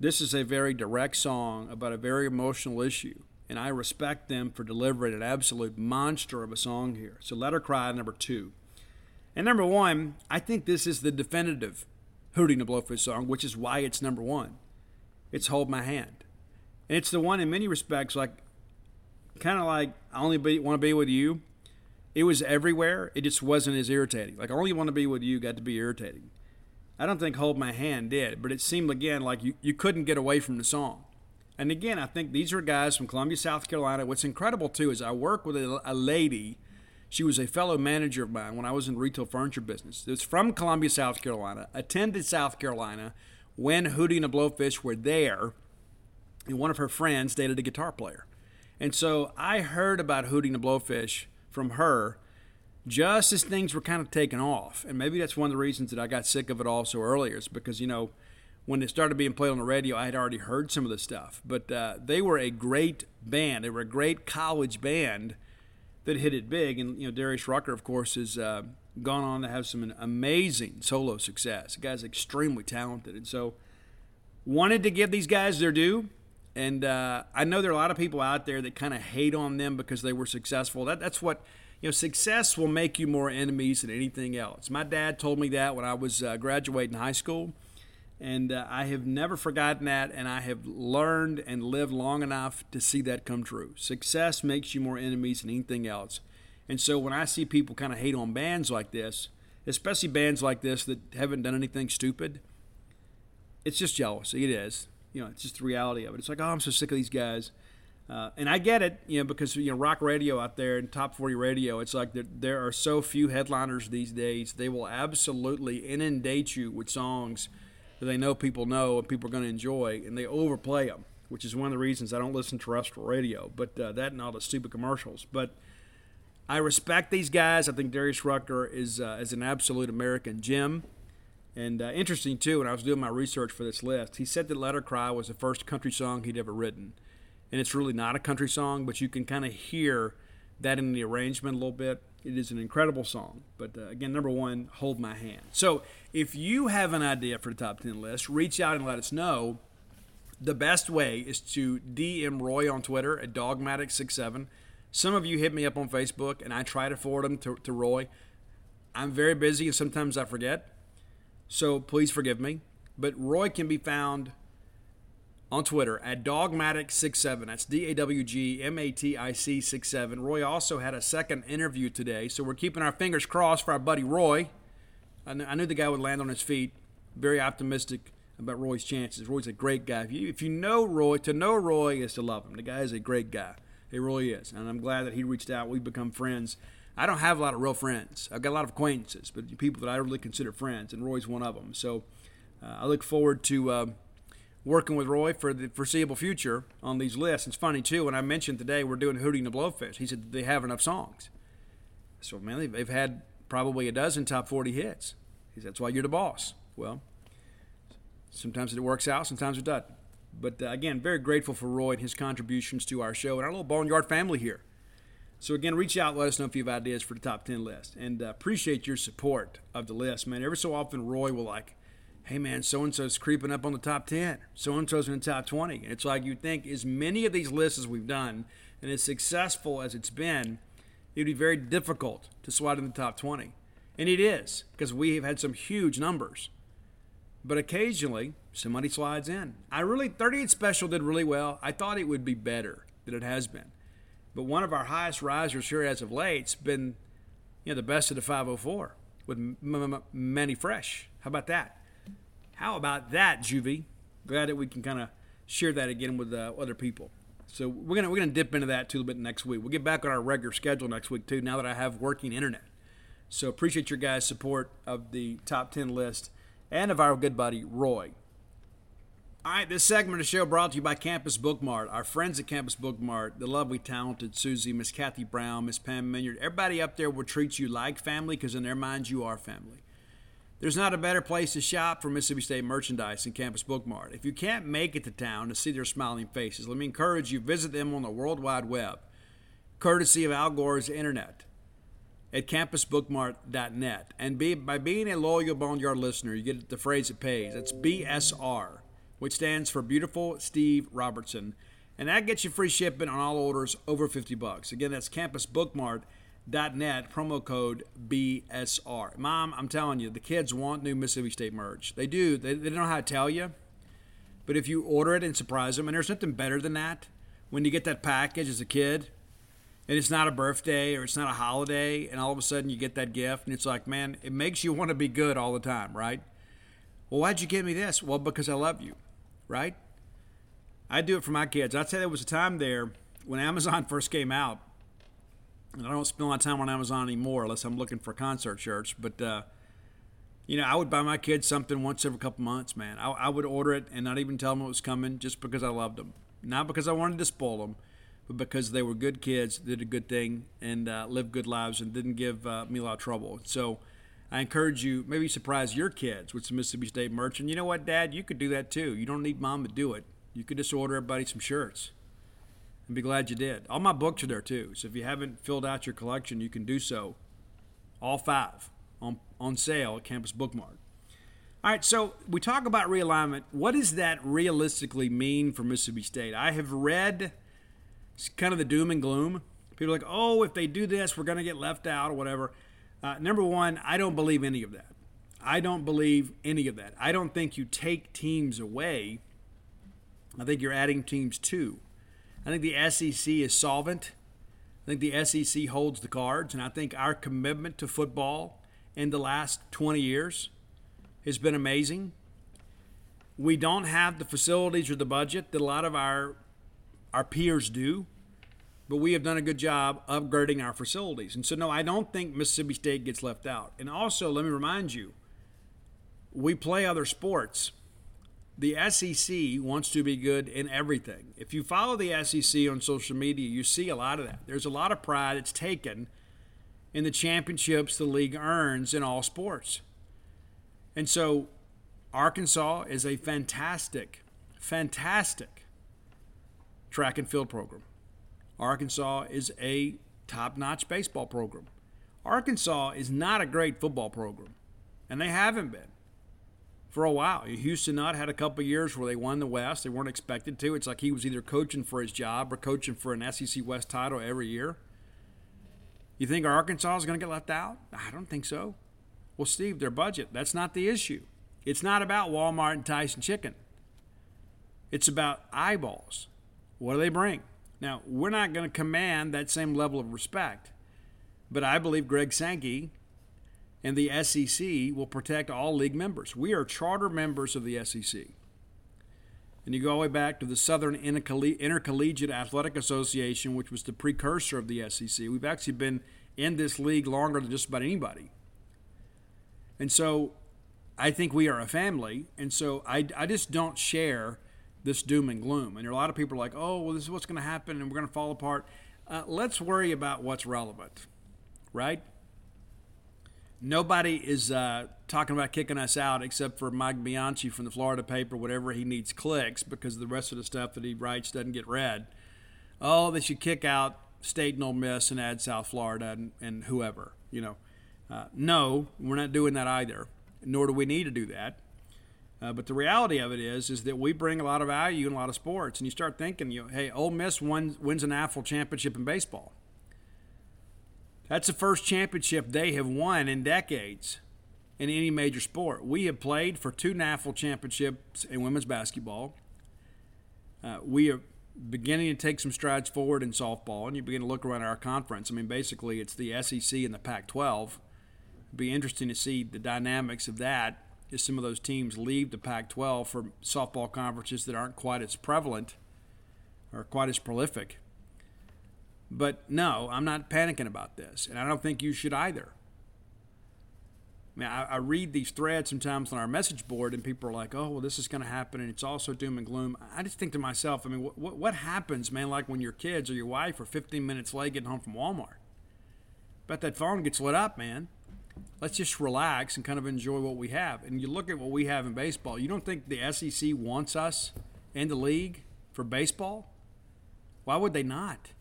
This is a very direct song about a very emotional issue, and I respect them for delivering an absolute monster of a song here. So Let Her Cry, number two. And number one, I think this is the definitive Hootie the Blowfish song, which is why it's number one. It's Hold My Hand. And it's the one in many respects, like kind of like I only be, want to be with you. It was everywhere. It just wasn't as irritating. Like I only want to be with you got to be irritating. I don't think Hold My Hand did, but it seemed again like you, you couldn't get away from the song. And again, I think these are guys from Columbia, South Carolina. What's incredible too is I work with a, a lady she was a fellow manager of mine when I was in retail furniture business. It was from Columbia, South Carolina, attended South Carolina when Hootie and the Blowfish were there, and one of her friends dated a guitar player. And so I heard about Hootie and the Blowfish from her just as things were kind of taking off. And maybe that's one of the reasons that I got sick of it all so earlier. Is because, you know, when it started being played on the radio, I had already heard some of the stuff. But uh, they were a great band. They were a great college band that hit it big. And you know, Darius Rucker, of course, has uh, gone on to have some amazing solo success. The guy's extremely talented, and so wanted to give these guys their due. And uh, I know there are a lot of people out there that kind of hate on them because they were successful. That, that's what you know. Success will make you more enemies than anything else. My dad told me that when I was uh, graduating high school. And uh, I have never forgotten that, and I have learned and lived long enough to see that come true. Success makes you more enemies than anything else. And so when I see people kind of hate on bands like this, especially bands like this that haven't done anything stupid, it's just jealousy. It is. You know, it's just the reality of it. It's like, oh, I'm so sick of these guys. Uh, and I get it, you know, because you know rock radio out there and top 40 radio, it's like there, there are so few headliners these days. They will absolutely inundate you with songs that they know people know and people are going to enjoy, and they overplay them, which is one of the reasons I don't listen to terrestrial radio. But uh, that and all the stupid commercials. But I respect these guys. I think Darius Rucker is uh, is an absolute American gem. And uh, interesting too, when I was doing my research for this list, he said that "Let Her Cry" was the first country song he'd ever written, and it's really not a country song, but you can kind of hear that in the arrangement a little bit. It is an incredible song. But uh, again, number one, Hold My Hand. So if you have an idea for the top 10 list, reach out and let us know. The best way is to DM Roy on Twitter at Dawgmatic67. Some of you hit me up on Facebook, and I try to forward them to, to Roy. I'm very busy, and sometimes I forget. So please forgive me. But Roy can be found on Twitter at Dawgmatic67. That's D A W G M A T I C 67. Roy also had a second interview today, so we're keeping our fingers crossed for our buddy Roy. I knew, I knew the guy would land on his feet. Very optimistic about Roy's chances. Roy's a great guy. If you, if you know Roy, to know Roy is to love him. The guy is a great guy. He really is. And I'm glad that he reached out. We've become friends. I don't have a lot of real friends. I've got a lot of acquaintances, but people that I really consider friends, and Roy's one of them. So uh, I look forward to. Uh, working with Roy for the foreseeable future on these lists. It's funny too when I mentioned today we're doing Hootie and the Blowfish. He said they have enough songs. So man, they've had probably a dozen top 40 hits. He said that's why you're the boss. Well, sometimes it works out, sometimes it doesn't. But uh, again, very grateful for Roy and his contributions to our show and our little Boneyard family here. So again, reach out, let us know if you have ideas for the top 10 list, and uh, appreciate your support of the list, man. Every so often, Roy will like hey man, so and so's creeping up on the top 10, so and so's in the top 20. And it's like you think, as many of these lists as we've done, and as successful as it's been, it would be very difficult to slide in the top 20. And it is, because we have had some huge numbers. But occasionally, somebody slides in. I really, 38 Special did really well. I thought it would be better than it has been. But one of our highest risers here as of late's been, you know, the best of the 504 with m- m- Mannie Fresh. How about that? How about that, Juvie? Glad that we can kind of share that again with uh, other people. So we're gonna we're gonna dip into that too a little bit next week. We'll get back on our regular schedule next week too. Now that I have working internet. So appreciate your guys' support of the top ten list and of our good buddy Roy. All right, this segment of the show brought to you by Campus Bookmart. Our friends at Campus Bookmart, the lovely, talented Susie, Miss Kathy Brown, Miss Pam Minyard, everybody up there will treat you like family because in their minds you are family. There's not a better place to shop for Mississippi State merchandise than Campus Bookmart. If you can't make it to town to see their smiling faces, let me encourage you visit them on the World Wide Web, courtesy of Al Gore's Internet at campusbookmart.net. And be, by being a loyal Boneyard listener, you get the phrase it pays. That's BSR, which stands for Beautiful Steve Robertson. And that gets you free shipping on all orders over 50 bucks. Again, that's campusbookmart.net net promo code BSR. Mom, I'm telling you, the kids want new Mississippi State merch. They do. They, they don't know how to tell you. But if you order it and surprise them, and there's nothing better than that, when you get that package as a kid, and it's not a birthday or it's not a holiday, and all of a sudden you get that gift, and it's like, man, it makes you want to be good all the time, right? Well, why'd you give me this? Well, because I love you, right? I do it for my kids. I'd say there was a time there when Amazon first came out and I don't spend a lot of time on Amazon anymore unless I'm looking for concert shirts. But uh, you know, I would buy my kids something once every couple months, man. I, I, would order it and not even tell them it was coming, just because I loved them, not because I wanted to spoil them, but because they were good kids, did a good thing, and uh, lived good lives, and didn't give uh, me a lot of trouble. So. I encourage you, maybe surprise your kids with some Mississippi State merch. And you know what, Dad? You could do that too. You don't need mom to do it. You could just order everybody some shirts and be glad you did. All my books are there too. So if you haven't filled out your collection, you can do so. All five on, on sale at Campus Bookmart. All right, so we talk about realignment. What does that realistically mean for Mississippi State? I have read kind of the doom and gloom. People are like, oh, if they do this, we're going to get left out or whatever. Uh, number one, I don't believe any of that. I don't believe any of that. I don't think you take teams away. I think you're adding teams too. I think the SEC is solvent. I think the SEC holds the cards, and I think our commitment to football in the last 20 years has been amazing. We don't have the facilities or the budget that a lot of our our peers do, but we have done a good job upgrading our facilities. And so, no, I don't think Mississippi State gets left out. And also, let me remind you, we play other sports the SEC wants to be good in everything. If you follow the SEC on social media, you see a lot of that. There's a lot of pride it's taken in the championships the league earns in all sports. And so Arkansas is a fantastic, fantastic track and field program. Arkansas is a top notch baseball program. Arkansas is not a great football program, and they haven't been for a while. Houston Nutt had a couple years where they won the West. They weren't expected to. It's like he was either coaching for his job or coaching for an SEC West title every year. You think Arkansas is going to get left out? I don't think so. Well, Steve, their budget, that's not the issue. It's not about Walmart and Tyson Chicken. It's about eyeballs. What do they bring? Now, we're not going to command that same level of respect, but I believe Greg Sankey and the SEC will protect all league members. We are charter members of the SEC. And you go all the way back to the Southern Intercollegiate Athletic Association, which was the precursor of the SEC. We've actually been in this league longer than just about anybody. And so I think we are a family. And so I, I just don't share this doom and gloom. And there are a lot of people are like, oh, well, this is what's going to happen and we're going to fall apart. Uh, let's worry about what's relevant, right? Nobody is uh, talking about kicking us out except for Mike Bianchi from the Florida paper, whatever he needs clicks because the rest of the stuff that he writes doesn't get read. Oh, they should kick out State and Ole Miss and add South Florida and, and whoever, you know. Uh, no, we're not doing that either, nor do we need to do that. Uh, but the reality of it is, is that we bring a lot of value in a lot of sports, and you start thinking, you know, hey, Ole Miss won, wins an NCAA championship in baseball. That's the first championship they have won in decades in any major sport. We have played for two NCAA championships in women's basketball. Uh, we are beginning to take some strides forward in softball, and you begin to look around our conference. I mean, basically, it's the SEC and the Pac 12. It'd be interesting to see the dynamics of that as some of those teams leave the Pac 12 for softball conferences that aren't quite as prevalent or quite as prolific. But no, I'm not panicking about this, and I don't think you should either. I mean, I, I, read these threads sometimes on our message board, and people are like, "Oh, well, this is going to happen," and it's also doom and gloom. I just think to myself, I mean, what, what happens, man? Like when your kids or your wife are 15 minutes late getting home from Walmart, but that phone gets lit up, man let's just relax and kind of enjoy what we have. And you look at what we have in baseball. You don't think the SEC wants us in the league for baseball? Why would they not?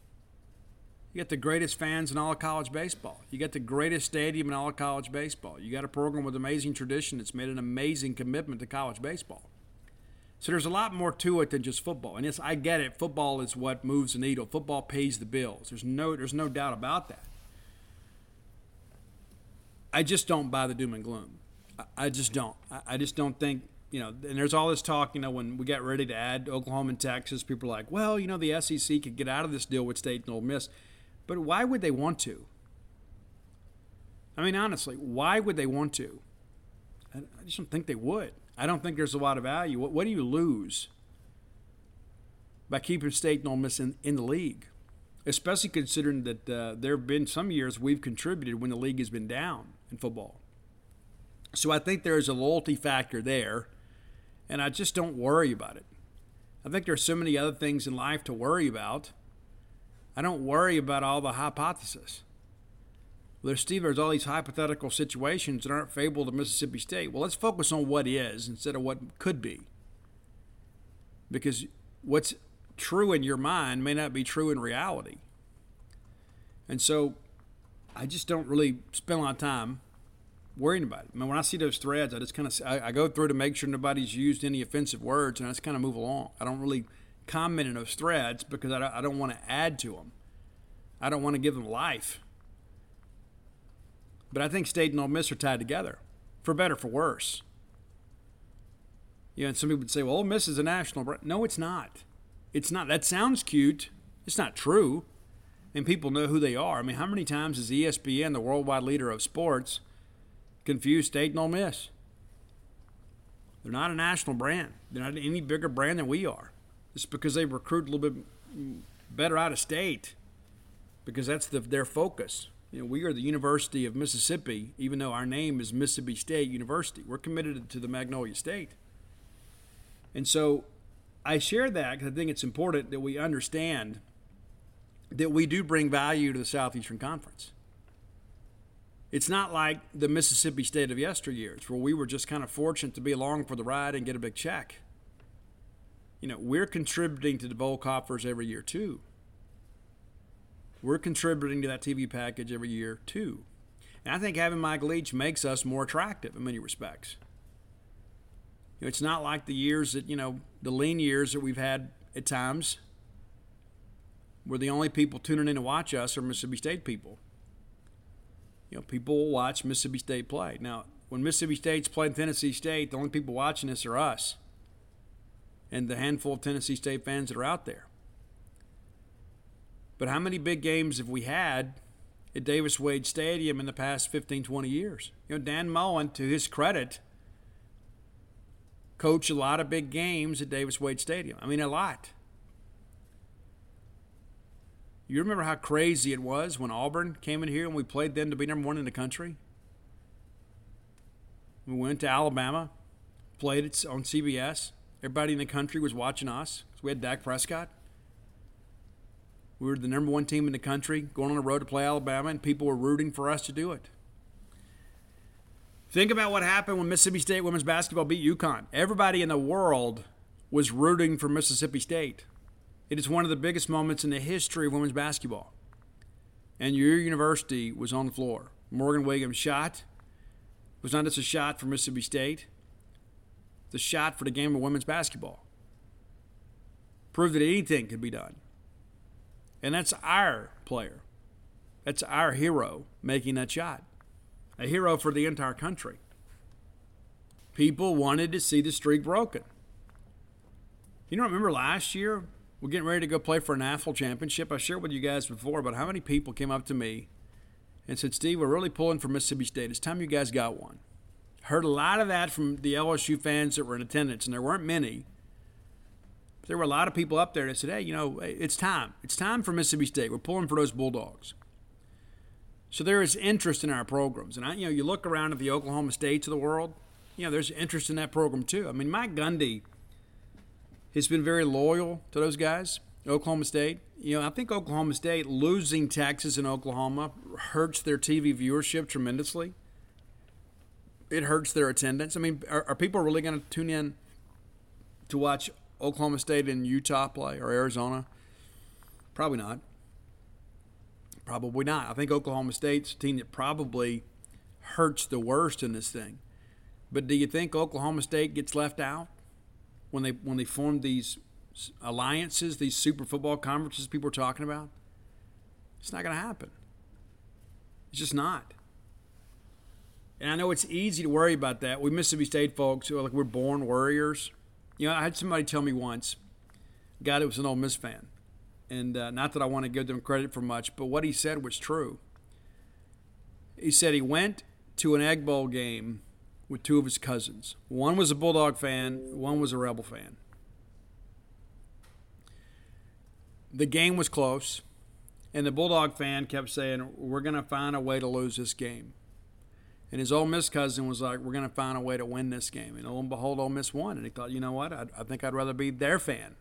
You got the greatest fans in all of college baseball. You got the greatest stadium in all of college baseball. You got a program with amazing tradition that's made an amazing commitment to college baseball. So there's a lot more to it than just football. And yes, I get it. Football is what moves the needle. Football pays the bills. There's no there's no doubt about that. I just don't buy the doom and gloom. I, just don't. I, just don't think you know. And there's all this talk. You know, when we got ready to add Oklahoma and Texas, people are like, "Well, you know, the SEC could get out of this deal with State and Ole Miss," but why would they want to? I mean, honestly, why would they want to? I, just don't think they would. I don't think there's a lot of value. What, what do you lose by keeping State and Ole Miss in, in the league? especially considering that uh, there have been some years we've contributed when the league has been down in football. So I think there's a loyalty factor there, and I just don't worry about it. I think there are so many other things in life to worry about. I don't worry about all the hypotheses. Well, there's Steve, there's all these hypothetical situations that aren't favorable to Mississippi State. Well, let's focus on what is instead of what could be. Because what's true in your mind may not be true in reality. And so I just don't really spend a lot of time worrying about it. I mean, when I see those threads, I just kind of I, I, go through to make sure nobody's used any offensive words, and I just kind of move along. I don't really comment in those threads because I don't, I don't want to add to them. I don't want to give them life. But I think State and Ole Miss are tied together, for better for worse. You know, and some people would say, "Well, Ole Miss is a national brand." No, it's not. It's not. That sounds cute. It's not true. And people know who they are. I mean, how many times has ESPN, the worldwide leader of sports, confused State and Ole Miss? They're not a national brand. They're not any bigger brand than we are. It's because they recruit a little bit better out of state because that's the, their focus. You know, we are the University of Mississippi, even though our name is Mississippi State University. We're committed to the Magnolia State. And so I share that because I think it's important that we understand that we do bring value to the Southeastern Conference. It's not like the Mississippi State of yesteryears, where we were just kind of fortunate to be along for the ride and get a big check. You know, we're contributing to the bowl coffers every year too. We're contributing to that TV package every year too. And I think having Mike Leach makes us more attractive in many respects know, it's not like the years that, you know, the lean years that we've had at times where the only people tuning in to watch us are Mississippi State people. You know, people will watch Mississippi State play. Now, when Mississippi State's playing Tennessee State, the only people watching this are us and the handful of Tennessee State fans that are out there. But how many big games have we had at Davis Wade Stadium in the past 15, 20 years? You know, Dan Mullen, to his credit, coached a lot of big games at Davis Wade Stadium. I mean, a lot. You remember how crazy it was when Auburn came in here and we played them to be number one in the country? We went to Alabama, played it on CBS, Everybody in the country was watching us. We had Dak Prescott. We were the number one team in the country going on the road to play Alabama, and people were rooting for us to do it. Think about what happened when Mississippi State women's basketball beat UConn. Everybody in the world was rooting for Mississippi State. It is one of the biggest moments in the history of women's basketball. And your university was on the floor. Morgan Williams shot. It was not just a shot for Mississippi State, the shot for the game of women's basketball. Proved that anything could be done. And that's our player. That's our hero making that shot. A hero for the entire country. People wanted to see the streak broken. You don't remember last year? We're getting ready to go play for an national championship. I shared with you guys before about how many people came up to me and said, Steve, we're really pulling for Mississippi State. It's time you guys got one. Heard a lot of that from the LSU fans that were in attendance, and there weren't many there were a lot of people up there that said, hey, you know, it's time. It's time for Mississippi State. We're pulling for those Bulldogs. So there is interest in our programs. And, I, you know, you look around at the Oklahoma States of the world, you know, there's interest in that program too. I mean, Mike Gundy has been very loyal to those guys, Oklahoma State. You know, I think Oklahoma State losing Texas and Oklahoma hurts their TV viewership tremendously. It hurts their attendance. I mean, are, are people really going to tune in to watch Oklahoma State and Utah play or Arizona? Probably not. Probably not. I think Oklahoma State's team that probably hurts the worst in this thing. But do you think Oklahoma State gets left out when they when they form these alliances, these super football conferences people are talking about? It's not going to happen. It's just not. And I know it's easy to worry about that. We Mississippi State folks who are like we're born warriors. You know, I had somebody tell me once, God, it was an Ole Miss fan, and uh, not that I want to give them credit for much, but what he said was true. He said he went to an Egg Bowl game with two of his cousins. One was a Bulldog fan, one was a Rebel fan. The game was close, and the Bulldog fan kept saying, We're going to find a way to lose this game. And his Ole Miss cousin was like, "We're going to find a way to win this game." And lo and behold, Ole Miss won. And he thought, you know what? I, I think I'd rather be their fan.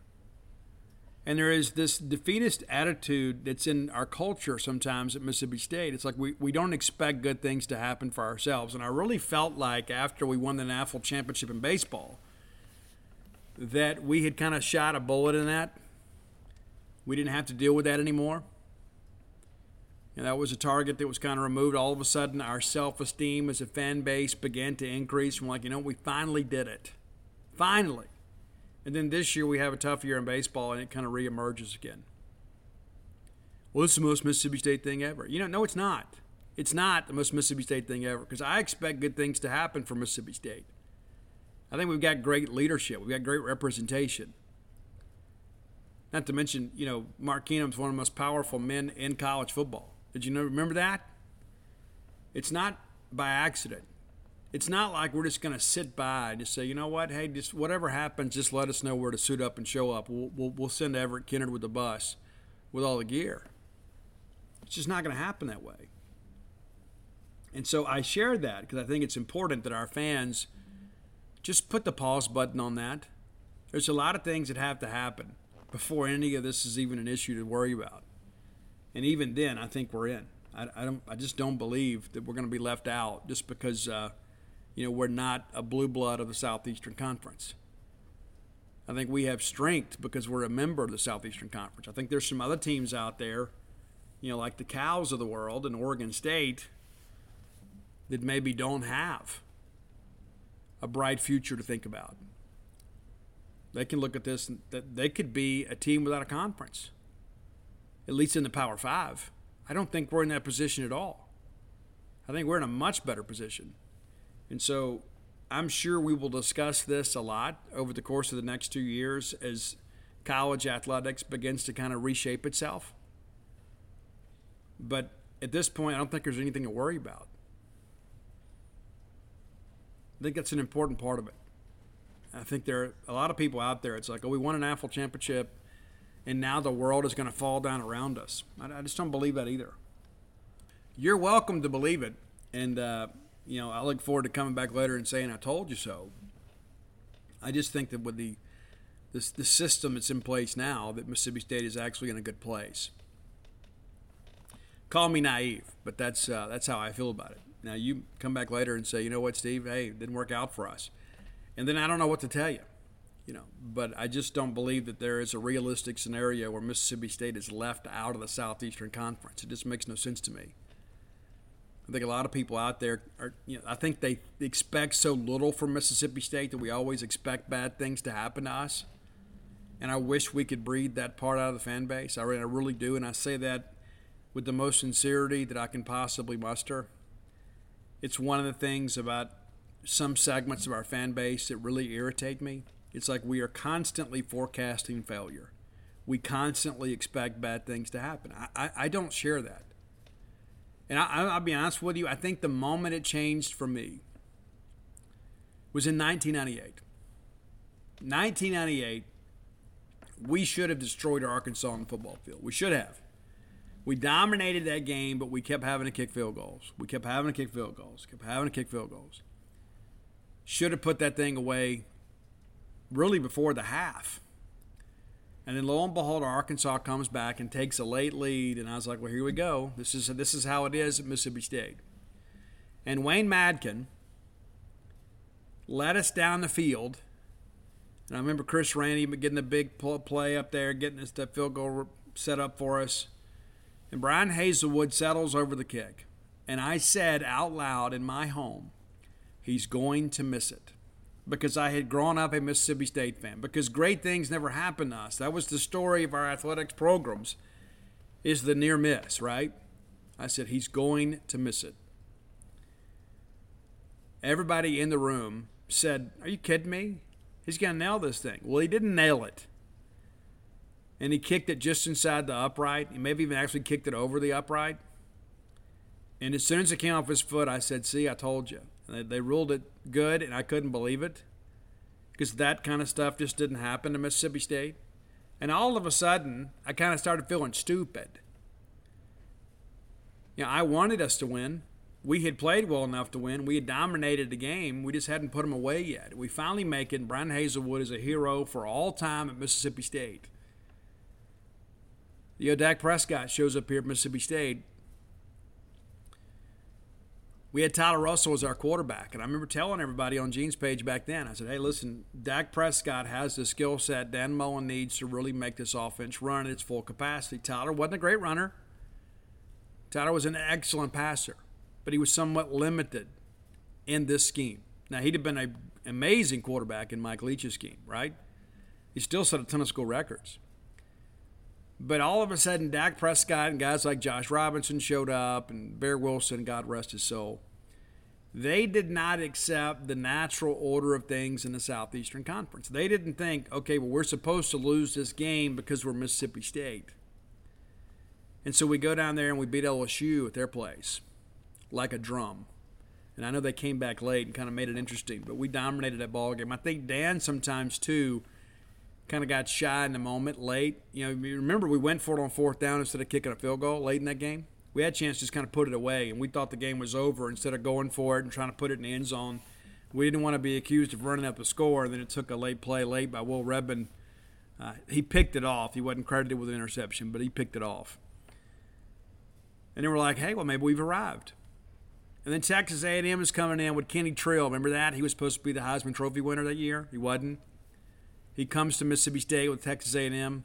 And there is this defeatist attitude that's in our culture sometimes at Mississippi State. It's like we, we don't expect good things to happen for ourselves. And I really felt like after we won the national championship in baseball, that we had kind of shot a bullet in that. We didn't have to deal with that anymore. And that was a target that was kind of removed. All of a sudden, our self esteem as a fan base began to increase. We're like, you know, we finally did it. Finally. And then this year, we have a tough year in baseball, and it kind of reemerges again. Well, it's the most Mississippi State thing ever. You know, no, it's not. It's not the most Mississippi State thing ever because I expect good things to happen for Mississippi State. I think we've got great leadership, we've got great representation. Not to mention, you know, Mark Keenum's one of the most powerful men in college football. Did you know, remember that? It's not by accident. It's not like we're just going to sit by and just say, you know what, hey, just whatever happens, just let us know where to suit up and show up. We'll, we'll, we'll send Everett Kennard with the bus with all the gear. It's just not going to happen that way. And so I share that because I think it's important that our fans just put the pause button on that. There's a lot of things that have to happen before any of this is even an issue to worry about. And even then, I think we're in. I, I don't. I just don't believe that we're going to be left out just because uh, you know we're not a blue blood of the Southeastern Conference. I think we have strength because we're a member of the Southeastern Conference. I think there's some other teams out there, you know, like the Cals of the world and Oregon State, that maybe don't have a bright future to think about. They can look at this and they could be a team without a conference at least in the Power Five. I don't think we're in that position at all. I think we're in a much better position. And so I'm sure we will discuss this a lot over the course of the next two years as college athletics begins to kind of reshape itself. But at this point, I don't think there's anything to worry about. I think that's an important part of it. I think there are a lot of people out there. It's like, oh, we won an national championship and now the world is going to fall down around us. I, I, just don't believe that either. You're welcome to believe it, and uh, you know I look forward to coming back later and saying I told you so. I just think that with the the system that's in place now that Mississippi State is actually in a good place. Call me naive, but that's uh, that's how I feel about it. Now you come back later and say, you know what, Steve? Hey, it didn't work out for us, and then I don't know what to tell you. You know, but I just don't believe that there is a realistic scenario where Mississippi State is left out of the Southeastern Conference. It just makes no sense to me. I think a lot of people out there are, you know, I think they expect so little from Mississippi State that we always expect bad things to happen to us. And I wish we could breed that part out of the fan base. I really, I really do. And I say that with the most sincerity that I can possibly muster. It's one of the things about some segments of our fan base that really irritate me. It's like we are constantly forecasting failure. We constantly expect bad things to happen. I, I, I don't share that. And I, will be honest with you, I think the moment it changed for me was in 1998. 1998, we should have destroyed Arkansas on the football field. We should have. We dominated that game, but we kept having to kick field goals. We kept having to kick field goals, kept having to kick field goals. Should have put that thing away really before the half. And then lo and behold, Arkansas comes back and takes a late lead, and I was like, "Well, here we go. This is this is how it is at Mississippi State." And Wayne Madkin led us down the field, and I remember Chris Randy getting the big play up there, getting us the field goal set up for us, and Brian Hazelwood settles over the kick, and I said out loud in my home, "He's going to miss it." Because I had grown up a Mississippi State fan. Because great things never happen to us. That was the story of our athletics programs, is the near miss, right? I said he's going to miss it. Everybody in the room said, "Are you kidding me? He's going to nail this thing." Well, he didn't nail it. And he kicked it just inside the upright. He maybe even actually kicked it over the upright. And as soon as it came off his foot, I said, "See, I told you." They, they ruled it good, and I couldn't believe it because that kind of stuff just didn't happen to Mississippi State. And all of a sudden, I kind of started feeling stupid. You know, I wanted us to win. We had played well enough to win. We had dominated the game. We just hadn't put them away yet. We finally make it. Brian Hazelwood is a hero for all time at Mississippi State. You know, Dak Prescott shows up here at Mississippi State we had Tyler Russell as our quarterback. And I remember telling everybody on Gene's page back then, I said, hey, listen, Dak Prescott has the skill set Dan Mullen needs to really make this offense run at its full capacity. Tyler wasn't a great runner. Tyler was an excellent passer, but he was somewhat limited in this scheme. Now, he'd have been an amazing quarterback in Mike Leach's scheme, right? He still set a ton of school records. But all of a sudden, Dak Prescott and guys like Josh Robinson showed up, and Bear Wilson, God rest his soul. They did not accept the natural order of things in the Southeastern Conference. They didn't think, okay, well, we're supposed to lose this game because we're Mississippi State. And so we go down there and we beat LSU at their place like a drum. And I know they came back late and kind of made it interesting, but we dominated that ball game. I think Dan sometimes too kind of got shy in the moment late. You know, remember we went for it on fourth down instead of kicking a field goal late in that game. We had a chance to just kind of put it away, and we thought the game was over instead of going for it and trying to put it in the end zone. We didn't want to be accused of running up a score. And then it took a late play late by Will Redmond. Uh, he picked it off. He wasn't credited with an interception, but he picked it off. And then we're like, hey, well, maybe we've arrived. And then Texas A&M is coming in with Kenny Trill. Remember that? He was supposed to be the Heisman Trophy winner that year. He wasn't. He comes to Mississippi State with Texas A&M.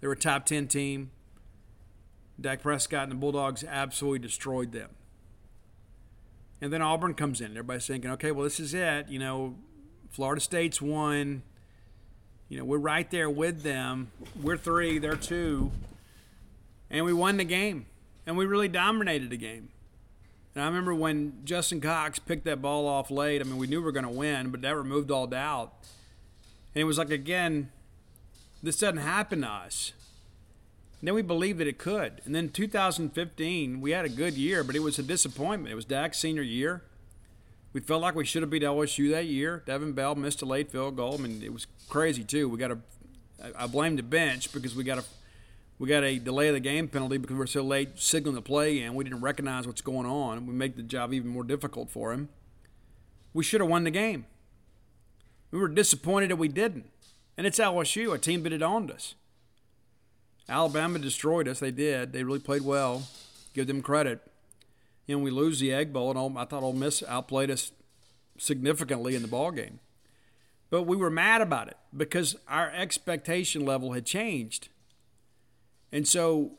They were a top 10 team. Dak Prescott and the Bulldogs absolutely destroyed them. And then Auburn comes in. Everybody's thinking, okay, well, this is it. You know, Florida State's won. You know, we're right there with them. We're three, they're two. And we won the game. And we really dominated the game. And I remember when Justin Cox picked that ball off late, I mean, we knew we were going to win, but that removed all doubt. And it was like, again, this doesn't happen to us. And then we believed that it could. And then 2015, we had a good year, but it was a disappointment. It was Dak's senior year. We felt like we should have beat LSU that year. Devon Bell missed a late field goal. I mean, it was crazy too. We got a, I blame the bench because we got a, we got a delay of the game penalty because we are so late signaling the play and we didn't recognize what's going on. We make the job even more difficult for him. We should have won the game. We were disappointed that we didn't. And it's LSU, a team that had owned us. Alabama destroyed us. They did. They really played well. Give them credit. Know, we lose the Egg Bowl, and I thought Ole Miss outplayed us significantly in the ball game. But we were mad about it because our expectation level had changed. And so,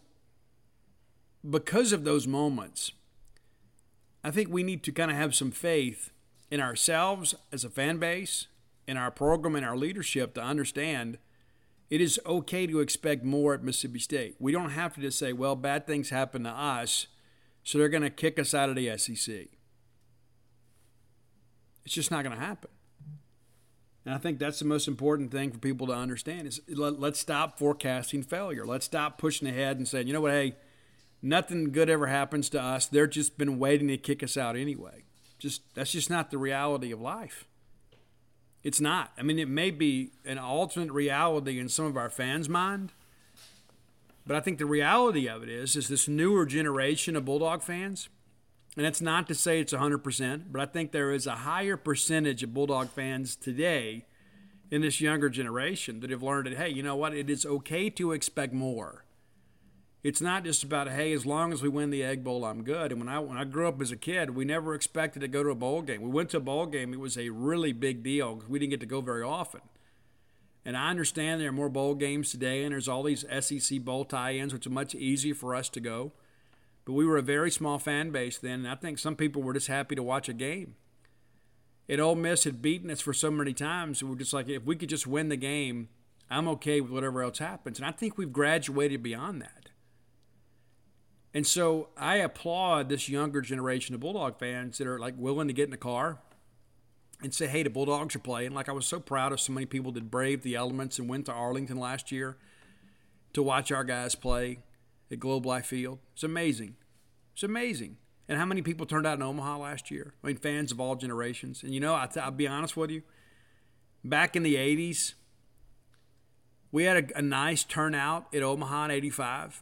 because of those moments, I think we need to kind of have some faith in ourselves as a fan base, in our program, and our leadership to understand it is okay to expect more at Mississippi State. We don't have to just say, well, bad things happen to us, so they're going to kick us out of the SEC. It's just not going to happen. And I think that's the most important thing for people to understand is let, let's stop forecasting failure. Let's stop pushing ahead and saying, you know what, hey, nothing good ever happens to us. They're just been waiting to kick us out anyway. Just that's just not the reality of life. It's not. I mean, it may be an alternate reality in some of our fans' mind, but I think the reality of it is, is this newer generation of Bulldog fans, and it's not to say it's 100%, but I think there is a higher percentage of Bulldog fans today in this younger generation that have learned that, hey, you know what? It is okay to expect more. It's not just about hey, as long as we win the Egg Bowl, I'm good. And when I when I grew up as a kid, we never expected to go to a bowl game. We went to a bowl game; it was a really big deal because we didn't get to go very often. And I understand there are more bowl games today, and there's all these SEC bowl tie-ins, which are much easier for us to go. But we were a very small fan base then, and I think some people were just happy to watch a game. And Ole Miss had beaten us for so many times, we we're just like, if we could just win the game, I'm okay with whatever else happens. And I think we've graduated beyond that. And so I applaud this younger generation of Bulldog fans that are like willing to get in the car and say, hey, the Bulldogs are playing. Like I was so proud of so many people that braved the elements and went to Arlington last year to watch our guys play at Globe Life Field. It's amazing. It's amazing. And how many people turned out in Omaha last year? I mean, fans of all generations. And you know, I will be honest with you, back in the 80s, we had a, a nice turnout at Omaha in 85.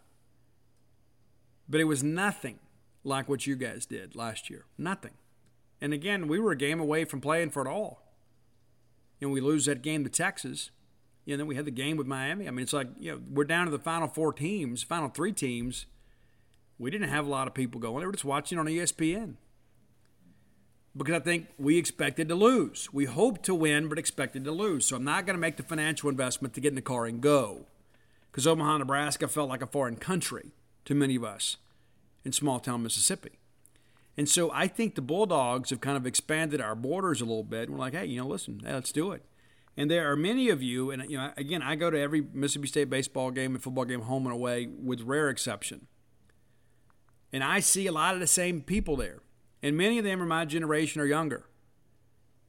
But it was nothing like what you guys did last year. Nothing. And again, we were a game away from playing for it all. And we lose that game to Texas. And then we had the game with Miami. I mean, it's like, you know, we're down to the final four teams, final three teams. We didn't have a lot of people going. They were just watching on ESPN. Because I think we expected to lose. We hoped to win, but expected to lose. So I'm not going to make the financial investment to get in the car and go. Because Omaha, Nebraska felt like a foreign country to many of us in small town Mississippi. And so I think the Bulldogs have kind of expanded our borders a little bit. We're like, hey, you know, listen, hey, let's do it. And there are many of you, and you know, again, I go to every Mississippi State baseball game and football game, home and away, with rare exception. And I see a lot of the same people there, and many of them are my generation or younger.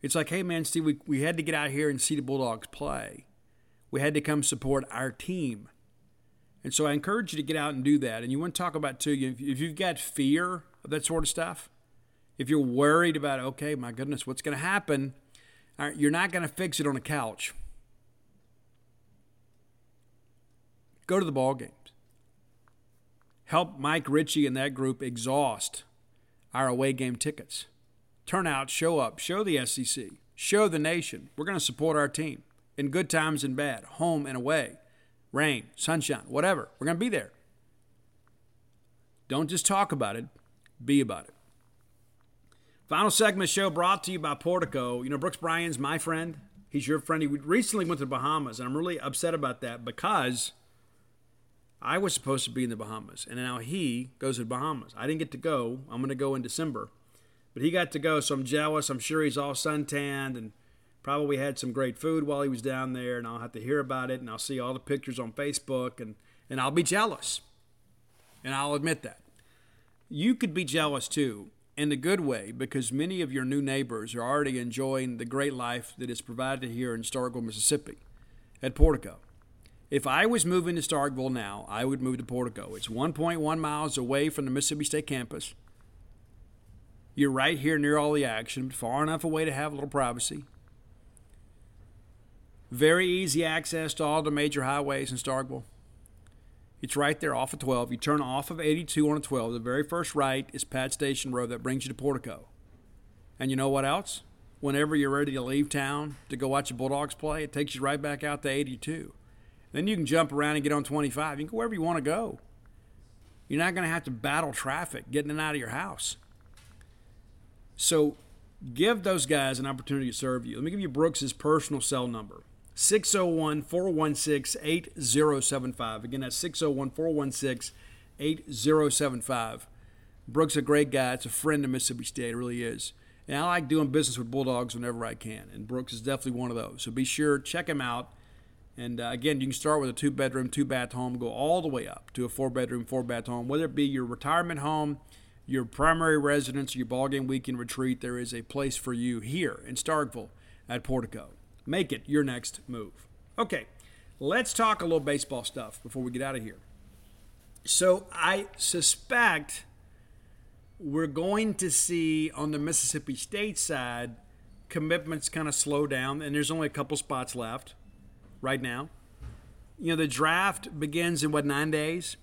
It's like, hey, man, Steve, we, we had to get out here and see the Bulldogs play. We had to come support our team. And so I encourage you to get out and do that. And you want to talk about too, if you've got fear of that sort of stuff, if you're worried about, okay, my goodness, what's going to happen? Uh, you're not going to fix it on a couch. Go to the ball games. Help Mike Ritchie and that group exhaust our away game tickets. Turn out, show up, show the SEC, show the nation. We're going to support our team in good times and bad, home and away rain, sunshine, whatever. We're going to be there. Don't just talk about it, be about it. Final segment show brought to you by Portico. You know, Brooks Bryan's my friend. He's your friend. He recently went to the Bahamas, and I'm really upset about that because I was supposed to be in the Bahamas, and now he goes to the Bahamas. I didn't get to go. I'm going to go in December, but he got to go, so I'm jealous. I'm sure he's all suntanned and – probably had some great food while he was down there, and I'll have to hear about it, and I'll see all the pictures on Facebook, and, and I'll be jealous. And I'll admit that. You could be jealous too, in the good way, because many of your new neighbors are already enjoying the great life that is provided here in Starkville, Mississippi, at Portico. If I was moving to Starkville now, I would move to Portico. It's 1.1 miles away from the Mississippi State campus. You're right here near all the action, far enough away to have a little privacy. Very easy access to all the major highways in Starkville. It's right there off of 12. You turn off of 82 on a 12. The very first right is Pat Station Road that brings you to Portico. And you know what else? whenever you're ready to leave town to go watch the Bulldogs play. It takes you right back out to 82. Then you can jump around and get on 25. You can go wherever you want to go. You're not going to have to battle traffic getting in and out of your house. So give those guys an opportunity to serve you. Let me give you Brooks's personal cell number 601 416 8075. Again, that's 601 416 8075. Brooks a great guy. It's a friend of Mississippi State. It really is. And I like doing business with Bulldogs whenever I can. And Brooks is definitely one of those. So be sure, check him out. And uh, again, you can start with a two bedroom, two bath home, go all the way up to a four bedroom, four bath home, whether it be your retirement home, your primary residence, your ballgame weekend retreat. There is a place for you here in Starkville at Portico. Make it your next move. Okay, let's talk a little baseball stuff before we get out of here. So I suspect we're going to see on the Mississippi State side commitments kind of slow down, and there's only a couple spots left right now. You know, the draft begins in what, nine days?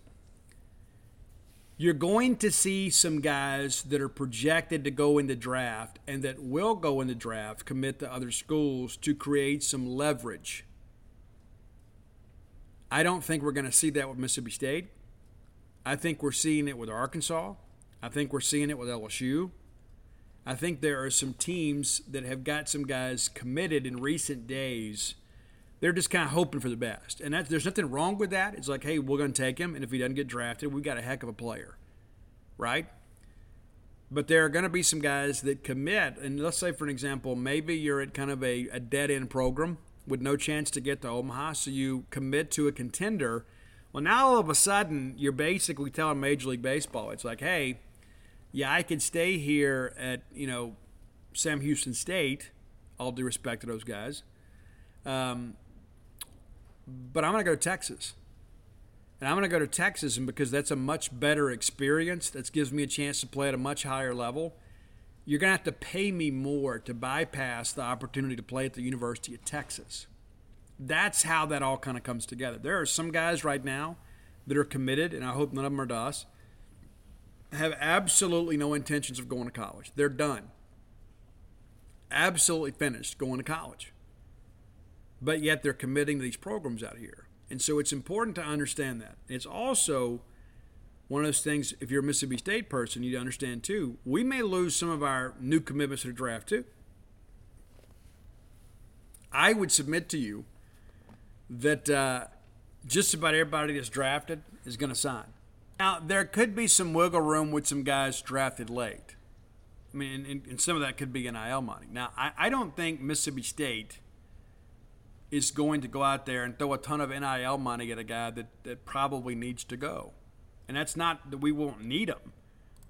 You're going to see some guys that are projected to go in the draft and that will go in the draft commit to other schools to create some leverage. I don't think we're going to see that with Mississippi State. I think we're seeing it with Arkansas. I think we're seeing it with LSU. I think there are some teams that have got some guys committed in recent days. They're just kind of hoping for the best. And that, there's nothing wrong with that. It's like, hey, we're going to take him. And if he doesn't get drafted, we've got a heck of a player. Right? But there are going to be some guys that commit. And let's say, for an example, maybe you're at kind of a, a dead end program with no chance to get to Omaha. So you commit to a contender. Well, now all of a sudden, you're basically telling Major League Baseball, it's like, hey, yeah, I could stay here at, you know, Sam Houston State, all due respect to those guys. Um, but I'm going to go to Texas. And I'm going to go to Texas and because that's a much better experience. That gives me a chance to play at a much higher level. You're going to have to pay me more to bypass the opportunity to play at the University of Texas. That's how that all kind of comes together. There are some guys right now that are committed, and I hope none of them are to us, have absolutely no intentions of going to college. They're done. Absolutely finished going to college. But yet they're committing to these programs out here. And so it's important to understand that. It's also one of those things, if you're a Mississippi State person, you understand too, we may lose some of our new commitments to the draft too. I would submit to you that uh, just about everybody that's drafted is going to sign. Now, there could be some wiggle room with some guys drafted late. I mean, and, and some of that could be NIL money. Now, I, I don't think Mississippi State is going to go out there and throw a ton of NIL money at a guy that, that probably needs to go. And that's not that we won't need him,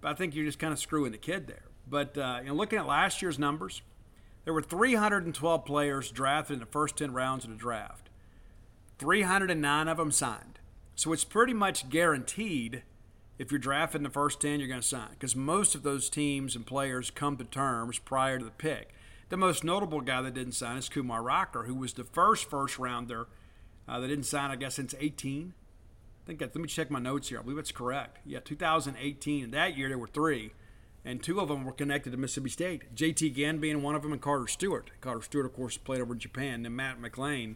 but I think you're just kind of screwing the kid there. But uh, you know, looking at last year's numbers, there were 312 players drafted in the first 10 rounds of the draft. 309 of them signed. So it's pretty much guaranteed if you're drafted in the first 10, you're going to sign because most of those teams and players come to terms prior to the pick. The most notable guy that didn't sign is Kumar Rocker, who was the first first rounder uh, that didn't sign, I guess, since 18. I think let me check my notes here. I believe it's correct. Yeah, 2018. And that year there were three, and two of them were connected to Mississippi State. JT Ginn being one of them, and Carter Stewart. Carter Stewart, of course, played over in Japan. And Matt McLain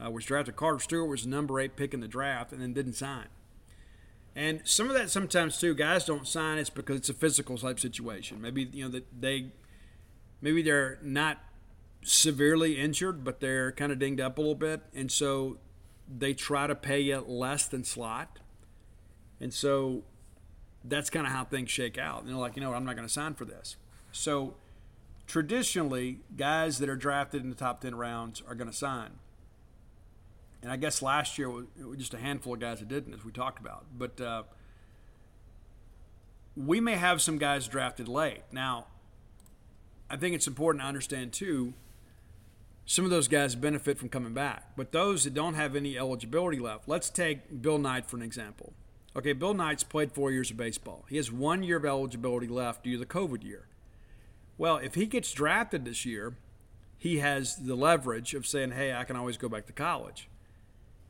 uh, was drafted. Carter Stewart was the number eight pick in the draft and then didn't sign. And some of that sometimes too, guys don't sign. It's because it's a physical type situation. Maybe you know that they, maybe they're not severely injured, but they're kind of dinged up a little bit, and so they try to pay you less than slot, and so that's kind of how things shake out. And they're like, you know, what, I'm not going to sign for this. So traditionally, guys that are drafted in the top ten rounds are going to sign. And I guess last year it was just a handful of guys that didn't, as we talked about. But uh, we may have some guys drafted late. Now, I think it's important to understand too. Some of those guys benefit from coming back, but those that don't have any eligibility left. Let's take Bill Knight for an example. Okay, Bill Knight's played four years of baseball. He has one year of eligibility left due to the COVID year. Well, if he gets drafted this year, he has the leverage of saying, "Hey, I can always go back to college."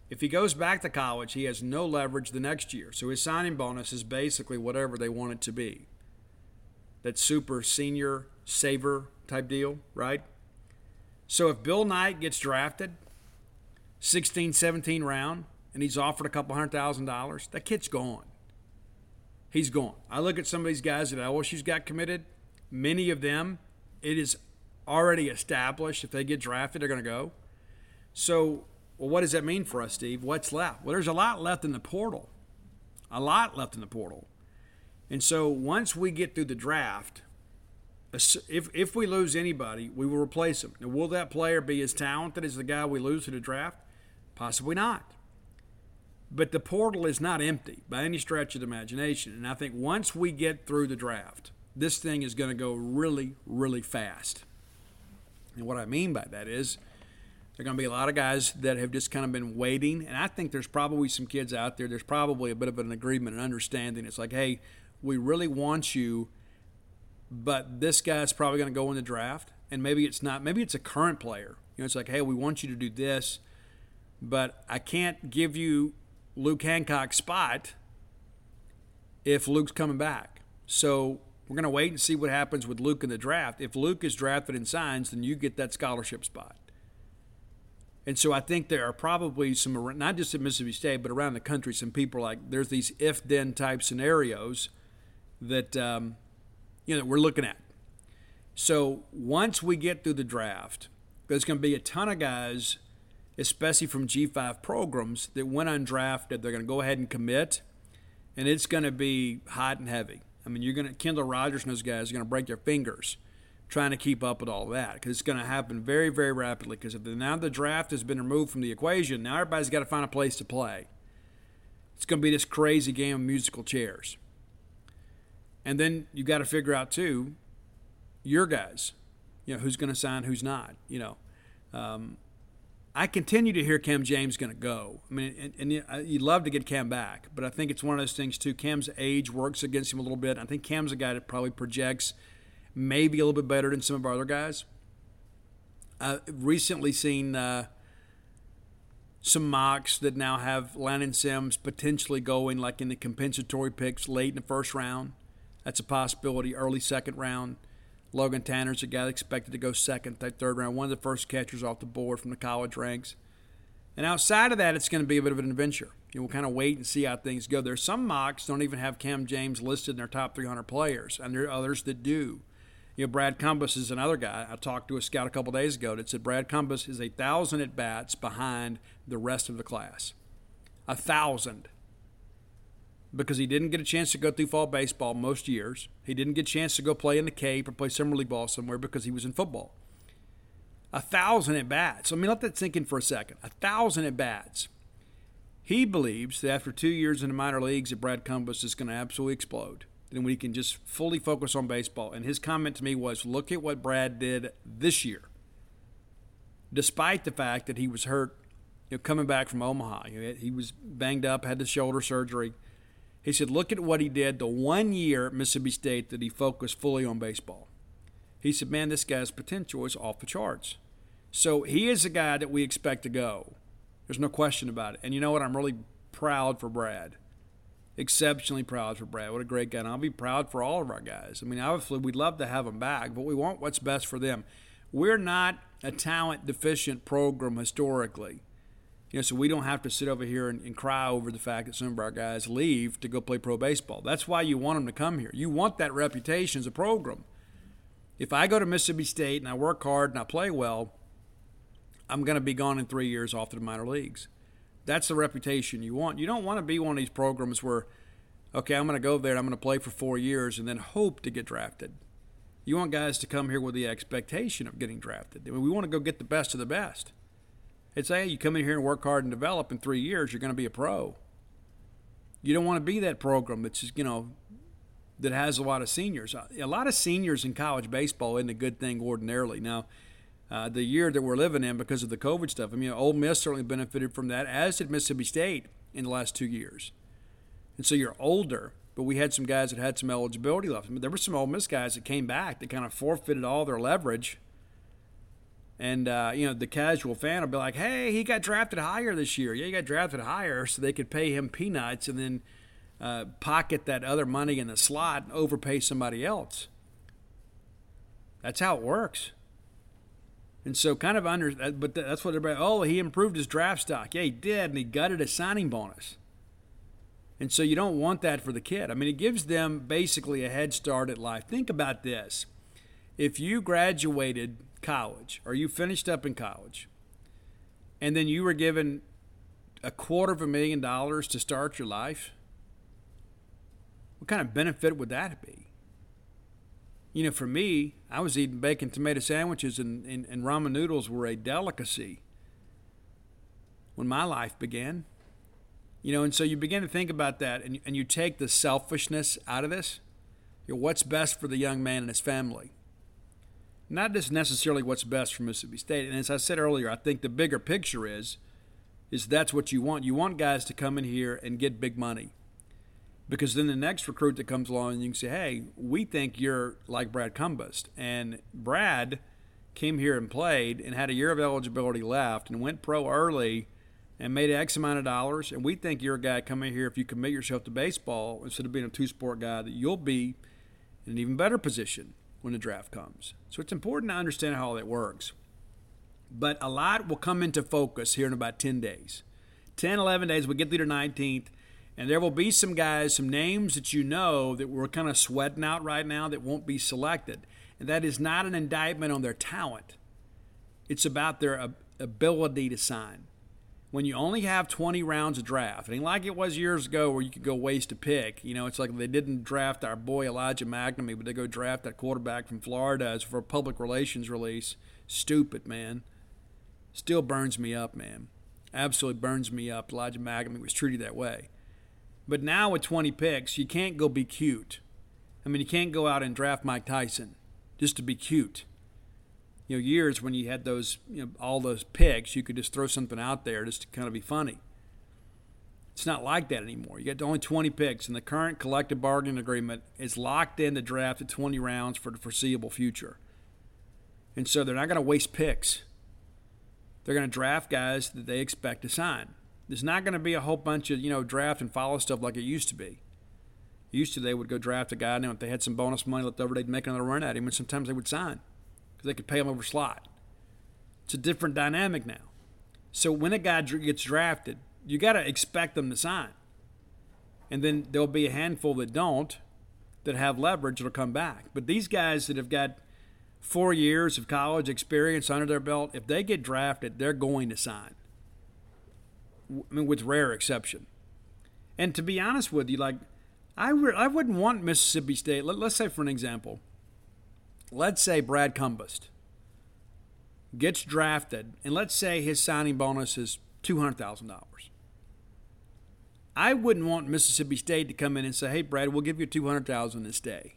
If he goes back to college, he has no leverage the next year. So his signing bonus is basically whatever they want it to be. That super senior saver type deal, right? So if Bill Knight gets drafted, 16, 17 round, and he's offered a couple hundred thousand dollars, that kid's gone. He's gone. I look at some of these guys that LSU's got committed. Many of them, it is already established if they get drafted, they're going to go. So, well, what does that mean for us, Steve? What's left? Well, there's a lot left in the portal. A lot left in the portal. And so once we get through the draft, if, if we lose anybody, we will replace them. Now, will that player be as talented as the guy we lose to the draft? Possibly not. But the portal is not empty by any stretch of the imagination. And I think once we get through the draft, this thing is going to go really, really fast. And what I mean by that is there are going to be a lot of guys that have just kind of been waiting. And I think there's probably some kids out there, there's probably a bit of an agreement and understanding. It's like, hey, we really want you, but this guy's probably going to go in the draft. And maybe it's not, maybe it's a current player. You know, it's like, hey, we want you to do this, but I can't give you Luke Hancock's spot if Luke's coming back. So we're going to wait and see what happens with Luke in the draft. If Luke is drafted and signs, then you get that scholarship spot. And so I think there are probably some, not just at Mississippi State, but around the country, some people like there's these if-then type scenarios that um, you know that we're looking at. So once we get through the draft, there's going to be a ton of guys especially from G5 programs that went undrafted. They're going to go ahead and commit, and it's going to be hot and heavy. I mean, you're going to Kendall Rogers and those guys are going to break their fingers trying to keep up with all that because it's going to happen very, very rapidly. Because now the draft has been removed from the equation, now everybody's got to find a place to play. It's going to be this crazy game of musical chairs. And then you got to figure out too, your guys, you know, who's going to sign, who's not. You know, um, I continue to hear Cam James going to go. I mean, and, and you'd love to get Cam back, but I think it's one of those things too. Cam's age works against him a little bit. I think Cam's a guy that probably projects maybe a little bit better than some of our other guys. I've recently seen uh, some mocks that now have Landon Sims potentially going like in the compensatory picks late in the first round. That's a possibility, early second round. Logan Tanner's a guy expected to go second, third round, one of the first catchers off the board from the college ranks. And outside of that, it's going to be a bit of an adventure. You know, we'll kind of wait and see how things go. There's some mocks don't even have Cam James listed in their top 300 players, and there are others that do. You know, Brad Cumbest is another guy. I talked to a scout a couple days ago that said Brad Cumbest is a thousand at bats behind the rest of the class. A thousand because he didn't get a chance to go through fall baseball most years. He didn't get a chance to go play in the Cape or play summer league ball somewhere because he was in football. A thousand at bats. I mean, let that sink in for a second. A thousand at bats. He believes that after two years in the minor leagues, that Brad Cumbest is going to absolutely explode. Then we can just fully focus on baseball. And his comment to me was, "Look at what Brad did this year." Despite the fact that he was hurt, you know, coming back from Omaha, he was banged up, had the shoulder surgery he said, Look at what he did the one year at Mississippi State that he focused fully on baseball. He said, Man, this guy's potential is off the charts. So he is a guy that we expect to go. There's no question about it. And you know what? I'm really proud for Brad. Exceptionally proud for Brad. What a great guy. And I'll be proud for all of our guys. I mean, obviously, we'd love to have them back, but we want what's best for them. We're not a talent deficient program historically. You know, so we don't have to sit over here and, and, cry over the fact that some of our guys leave to go play pro baseball. That's why you want them to come here. You want that reputation as a program. If I go to Mississippi State and I work hard and I play well, I'm going to be gone in three years off to the minor leagues. That's the reputation you want. You don't want to be one of these programs where, okay, I'm going to go there and I'm going to play for four years and then hope to get drafted. You want guys to come here with the expectation of getting drafted. I mean, we want to go get the best of the best. It's hey, you come in here and work hard and develop. In three years, you're going to be a pro. You don't want to be that program that's just, you know that has a lot of seniors. A lot of seniors in college baseball isn't a good thing ordinarily. Now, uh, the year that we're living in because of the COVID stuff, I mean, Ole Miss certainly benefited from that, as did Mississippi State in the last two years. And so you're older, but we had some guys that had some eligibility left. I mean, there were some Ole Miss guys that came back that kind of forfeited all their leverage and uh, you know the casual fan will be like, "Hey, he got drafted higher this year. Yeah, he got drafted higher, so they could pay him peanuts and then uh, pocket that other money in the slot and overpay somebody else." That's how it works. And so, kind of under, but that's what everybody. Oh, he improved his draft stock. Yeah, he did, and he gutted a signing bonus. And so, you don't want that for the kid. I mean, it gives them basically a head start at life. Think about this: if you graduated college or you finished up in college, and then you were given a quarter of a million dollars to start your life, what kind of benefit would that be? you know, for me, I was eating bacon tomato sandwiches and, and, and ramen noodles were a delicacy when my life began. You know, and so you begin to think about that and, and you take the selfishness out of this. You know, what's best for the young man and his family? Not just necessarily what's best for Mississippi State. And as I said earlier, I think the bigger picture is is that's what you want. You want guys to come in here and get big money because then the next recruit that comes along, you can say, "Hey, we think you're like Brad Cumbest," and Brad came here and played and had a year of eligibility left and went pro early and made X amount of dollars. And we think you're a guy coming here if you commit yourself to baseball instead of being a two-sport guy that you'll be in an even better position when the draft comes. So it's important to understand how that works. But a lot will come into focus here in about 10 days. 10, 11 days, we get through the 19th. And there will be some guys, some names that you know that we're kind of sweating out right now that won't be selected. And that is not an indictment on their talent, it's about their ability to sign. When you only have 20 rounds of draft, ain't like it was years ago where you could go waste a pick. You know, it's like they didn't draft our boy Elijah MacNamee, but they go draft that quarterback from Florida as for a public relations release. Stupid, man. Still burns me up, man. Absolutely burns me up. Elijah MacNamee was treated that way. But now with 20 picks, you can't go be cute. I mean, you can't go out and draft Mike Tyson just to be cute. You know, years when you had those, you know, all those picks, you could just throw something out there just to kind of be funny. It's not like that anymore. You got only 20 picks, and the current collective bargaining agreement is locked in the draft at 20 rounds for the foreseeable future. And so they're not going to waste picks. They're going to draft guys that they expect to sign. There's not going to be a whole bunch of you know draft and follow stuff like it used to be. Used to they would go draft a guy, and if they had some bonus money left over, they'd make another run at him, and sometimes they would sign because they could pay him over slot. It's a different dynamic now. So when a guy gets drafted, you got to expect them to sign, and then there'll be a handful that don't, that have leverage that'll come back. But these guys that have got four years of college experience under their belt, if they get drafted, they're going to sign. I mean, with rare exception. And to be honest with you, like, I, re- I wouldn't want Mississippi State. Let, us say, for an example, let's say Brad Cumbest gets drafted, and let's say his signing bonus is $200,000. I wouldn't want Mississippi State to come in and say, hey, Brad, we'll give you 200000 this day.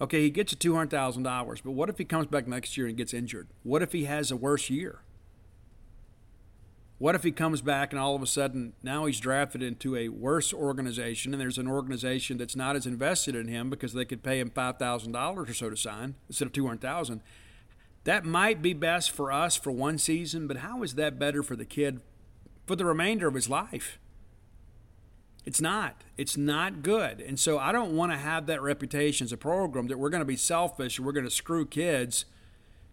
Okay, he gets a $200,000, but what if he comes back next year and gets injured? What if he has a worse year? What if he comes back and all of a sudden now he's drafted into a worse organization and there's an organization that's not as invested in him because they could pay him $5,000 or so to sign instead of 200,000. That might be best for us for one season, but how is that better for the kid for the remainder of his life? It's not. It's not good. And so I don't want to have that reputation as a program that we're going to be selfish and we're going to screw kids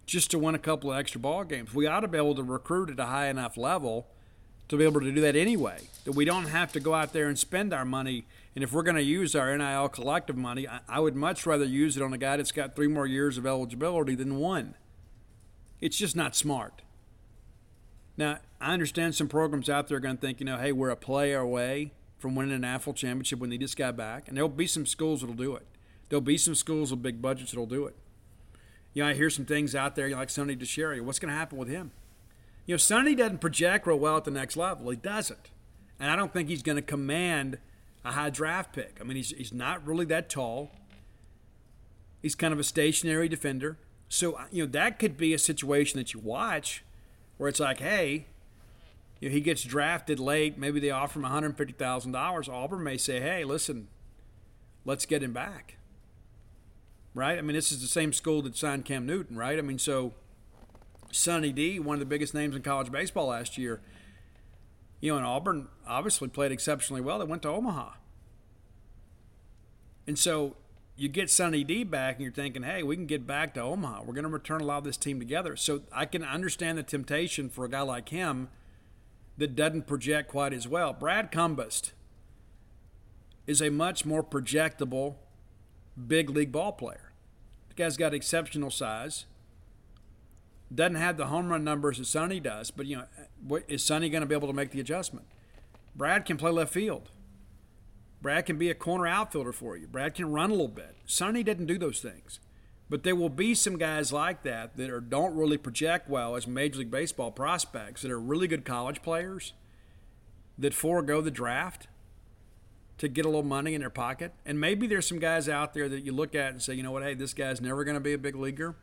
just to win a couple of extra ball games. We ought to be able to recruit at a high enough level to be able to do that anyway. That we don't have to go out there and spend our money. And if we're going to use our NIL collective money, I, I would much rather use it on a guy that's got three more years of eligibility than one. It's just not smart. Now, I understand some programs out there are going to think, you know, hey, we're a player away from winning an national championship. We need this guy back. And there'll be some schools that'll do it. There'll be some schools with big budgets that'll do it. You know, I hear some things out there You like Sonny DiChiara. What's going to happen with him? You know, Sonny doesn't project real well at the next level. He doesn't. And I don't think he's going to command a high draft pick. I mean, he's, he's not really that tall. He's kind of a stationary defender. So, uh, you know, that could be a situation that you watch where it's like, hey, you know, he gets drafted late. Maybe they offer him $150,000. Auburn may say, hey, listen, let's get him back right? I mean, this is the same school that signed Cam Newton, right? I mean, so Sonny D, one of the biggest names in college baseball last year, you know, and Auburn obviously played exceptionally well. They went to Omaha. And so you get Sonny D back, and you're thinking, hey, we can get back to Omaha. We're going to return a lot of this team together. So I can understand the temptation for a guy like him that doesn't project quite as well. Brad Cumbest is a much more projectable big league ball player. The guy's got exceptional size. Doesn't have the home run numbers that Sonny does, but you know, is Sonny going to be able to make the adjustment? Brad can play left field. Brad can be a corner outfielder for you. Brad can run a little bit. Sonny didn't do those things. But there will be some guys like that that are, don't really project well as Major League Baseball prospects that are really good college players that forego the draft to get a little money in their pocket. And maybe there's some guys out there that you look at and say, you know what, hey, this guy's never going to be a big leaguer.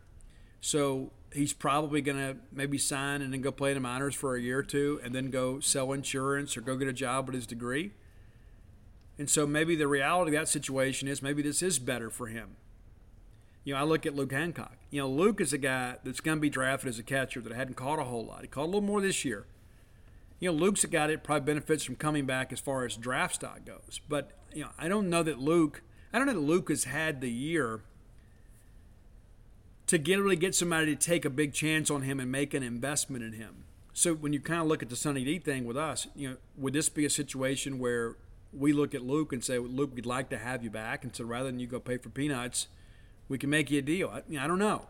So he's probably going to maybe sign and then go play in the minors for a year or two and then go sell insurance or go get a job with his degree. And so maybe the reality of that situation is maybe this is better for him. You know, I look at Luke Hancock. You know, Luke is a guy that's going to be drafted as a catcher that hadn't caught a whole lot. He caught a little more this year. You know, Luke's guy that probably benefits from coming back as far as draft stock goes. But, you know, I don't know that Luke, I don't know that Luke has had the year to get really get somebody to take a big chance on him and make an investment in him. So when you kind of look at the Sonny D thing with us, you know, would this be a situation where we look at Luke and say, Luke, we'd like to have you back. And so rather than you go pay for peanuts, we can make you a deal. I, I don't know.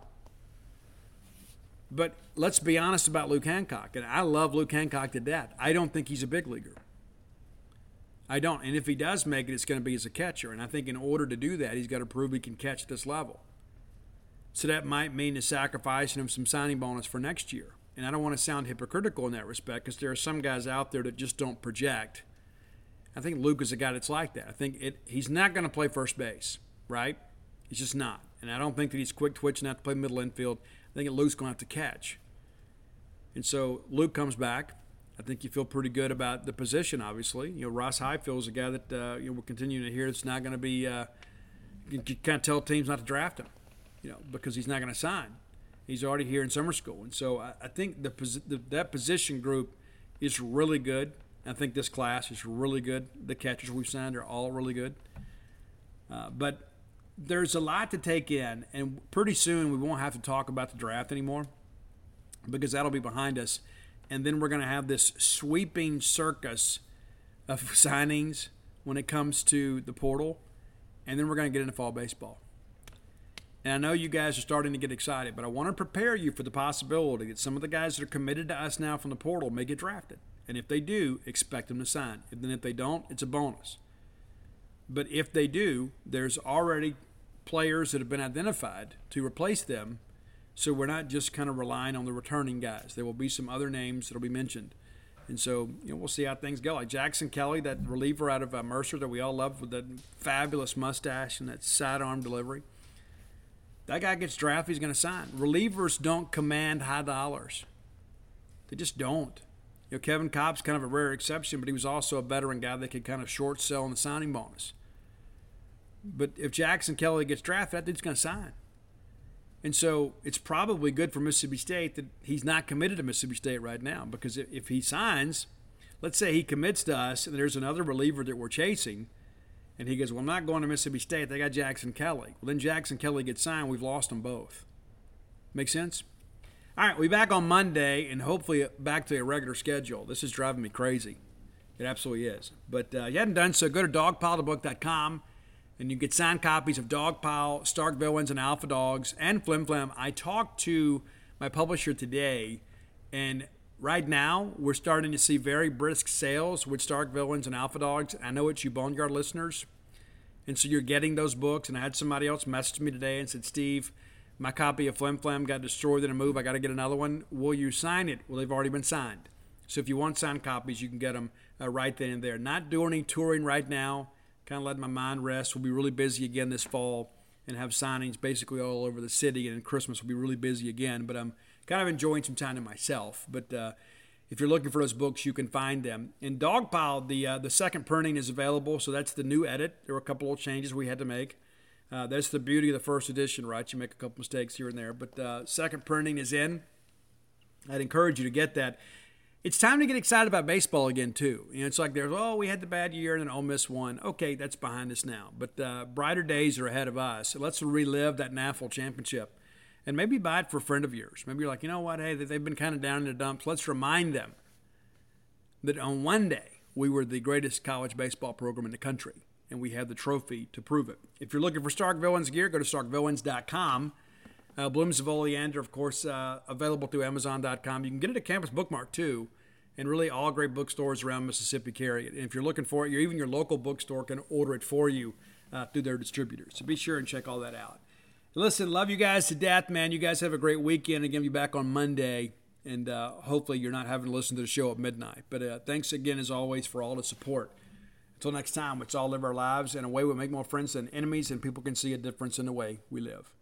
But let's be honest about Luke Hancock. And I love Luke Hancock to death. I don't think he's a big leaguer. I don't. And if he does make it, it's going to be as a catcher. And I think in order to do that, he's got to prove he can catch this level. So that might mean the sacrificing of some signing bonus for next year. And I don't want to sound hypocritical in that respect because there are some guys out there that just don't project I think Luke is a guy that's like that. I think it, he's not going to play first base, right? He's just not. And I don't think that he's quick twitch enough to play middle infield. I think Luke's going to have to catch. And so Luke comes back. I think you feel pretty good about the position, obviously. You know, Ross Highfield is a guy that uh, you know, we're continuing to hear that's not going to be, uh, you, you can't tell teams not to draft him, you know, because he's not going to sign. He's already here in summer school. And so I, I think the, the, that position group is really good. I think this class is really good. The catchers we've signed are all really good. Uh, but there's a lot to take in, and pretty soon we won't have to talk about the draft anymore because that'll be behind us. And then we're going to have this sweeping circus of signings when it comes to the portal, and then we're going to get into fall baseball. And I know you guys are starting to get excited, but I want to prepare you for the possibility that some of the guys that are committed to us now from the portal may get drafted. And if they do, expect them to sign. And then if they don't, it's a bonus. But if they do, there's already players that have been identified to replace them. So we're not just kind of relying on the returning guys. There will be some other names that will be mentioned. And so, you know, we'll see how things go. Like Jackson Kelly, that reliever out of uh, Mercer that we all love with that fabulous mustache and that sidearm delivery. That guy gets drafted, he's going to sign. Relievers don't command high dollars. They just don't. You know, Kevin Kopp's kind of a rare exception, but he was also a veteran guy that could kind of short sell in the signing bonus. But if Jackson Kelly gets drafted, that dude's going to sign. And so it's probably good for Mississippi State that he's not committed to Mississippi State right now because if he signs, let's say he commits to us and there's another reliever that we're chasing, and he goes, Well, I'm not going to Mississippi State. They got Jackson Kelly. Well, then Jackson Kelly gets signed. We've lost them both. Make sense? All right, we'll back on Monday and hopefully back to a regular schedule. This is driving me crazy. It absolutely is. But uh, you hadn't done so, go to dogpilethebook.com and you get signed copies of Dogpile, Stark Villains, and Alpha Dogs, and Flim Flam. I talked to my publisher today, and right now we're starting to see very brisk sales with Stark Villains and Alpha Dogs. I know it's you Boneyard listeners, and so you're getting those books. And I had somebody else message me today and said, Steve, my copy of Flim Flam got destroyed in a move. I got to get another one. Will you sign it? Well, they've already been signed. So if you want signed copies, you can get them uh, right then and there. Not doing any touring right now. Kind of letting my mind rest. We'll be really busy again this fall and have signings basically all over the city. And Christmas will be really busy again. But I'm kind of enjoying some time to myself. But uh, if you're looking for those books, you can find them. In Dogpile, the uh, the second printing is available. So that's the new edit. There were a couple of changes we had to make. Uh, that's the beauty of the first edition, right? You make a couple mistakes here and there, but uh, second printing is in. I'd encourage you to get that. It's time to get excited about baseball again too. You know, it's like there's oh we had the bad year and then Ole Miss won. Okay, that's behind us now, but uh, brighter days are ahead of us. So let's relive that NAFL championship, and maybe buy it for a friend of yours. Maybe you're like, you know what? Hey, they've been kind of down in the dumps. Let's remind them that on one day we were the greatest college baseball program in the country, and we have the trophy to prove it. If you're looking for Stark Villains gear, go to starkvillains.com. Uh, Blooms of Oleander, of course, uh, available through Amazon.com. You can get it at Campus Bookmart too, and really all great bookstores around Mississippi carry it. And if you're looking for it, even your local bookstore can order it for you uh, through their distributors. So be sure and check all that out. Listen, love you guys to death, man. You guys have a great weekend. Again, be back on Monday, and uh, hopefully you're not having to listen to the show at midnight. But uh, thanks again, as always, for all the support. Until next time, let's all live our lives in a way we make more friends than enemies, and people can see a difference in the way we live.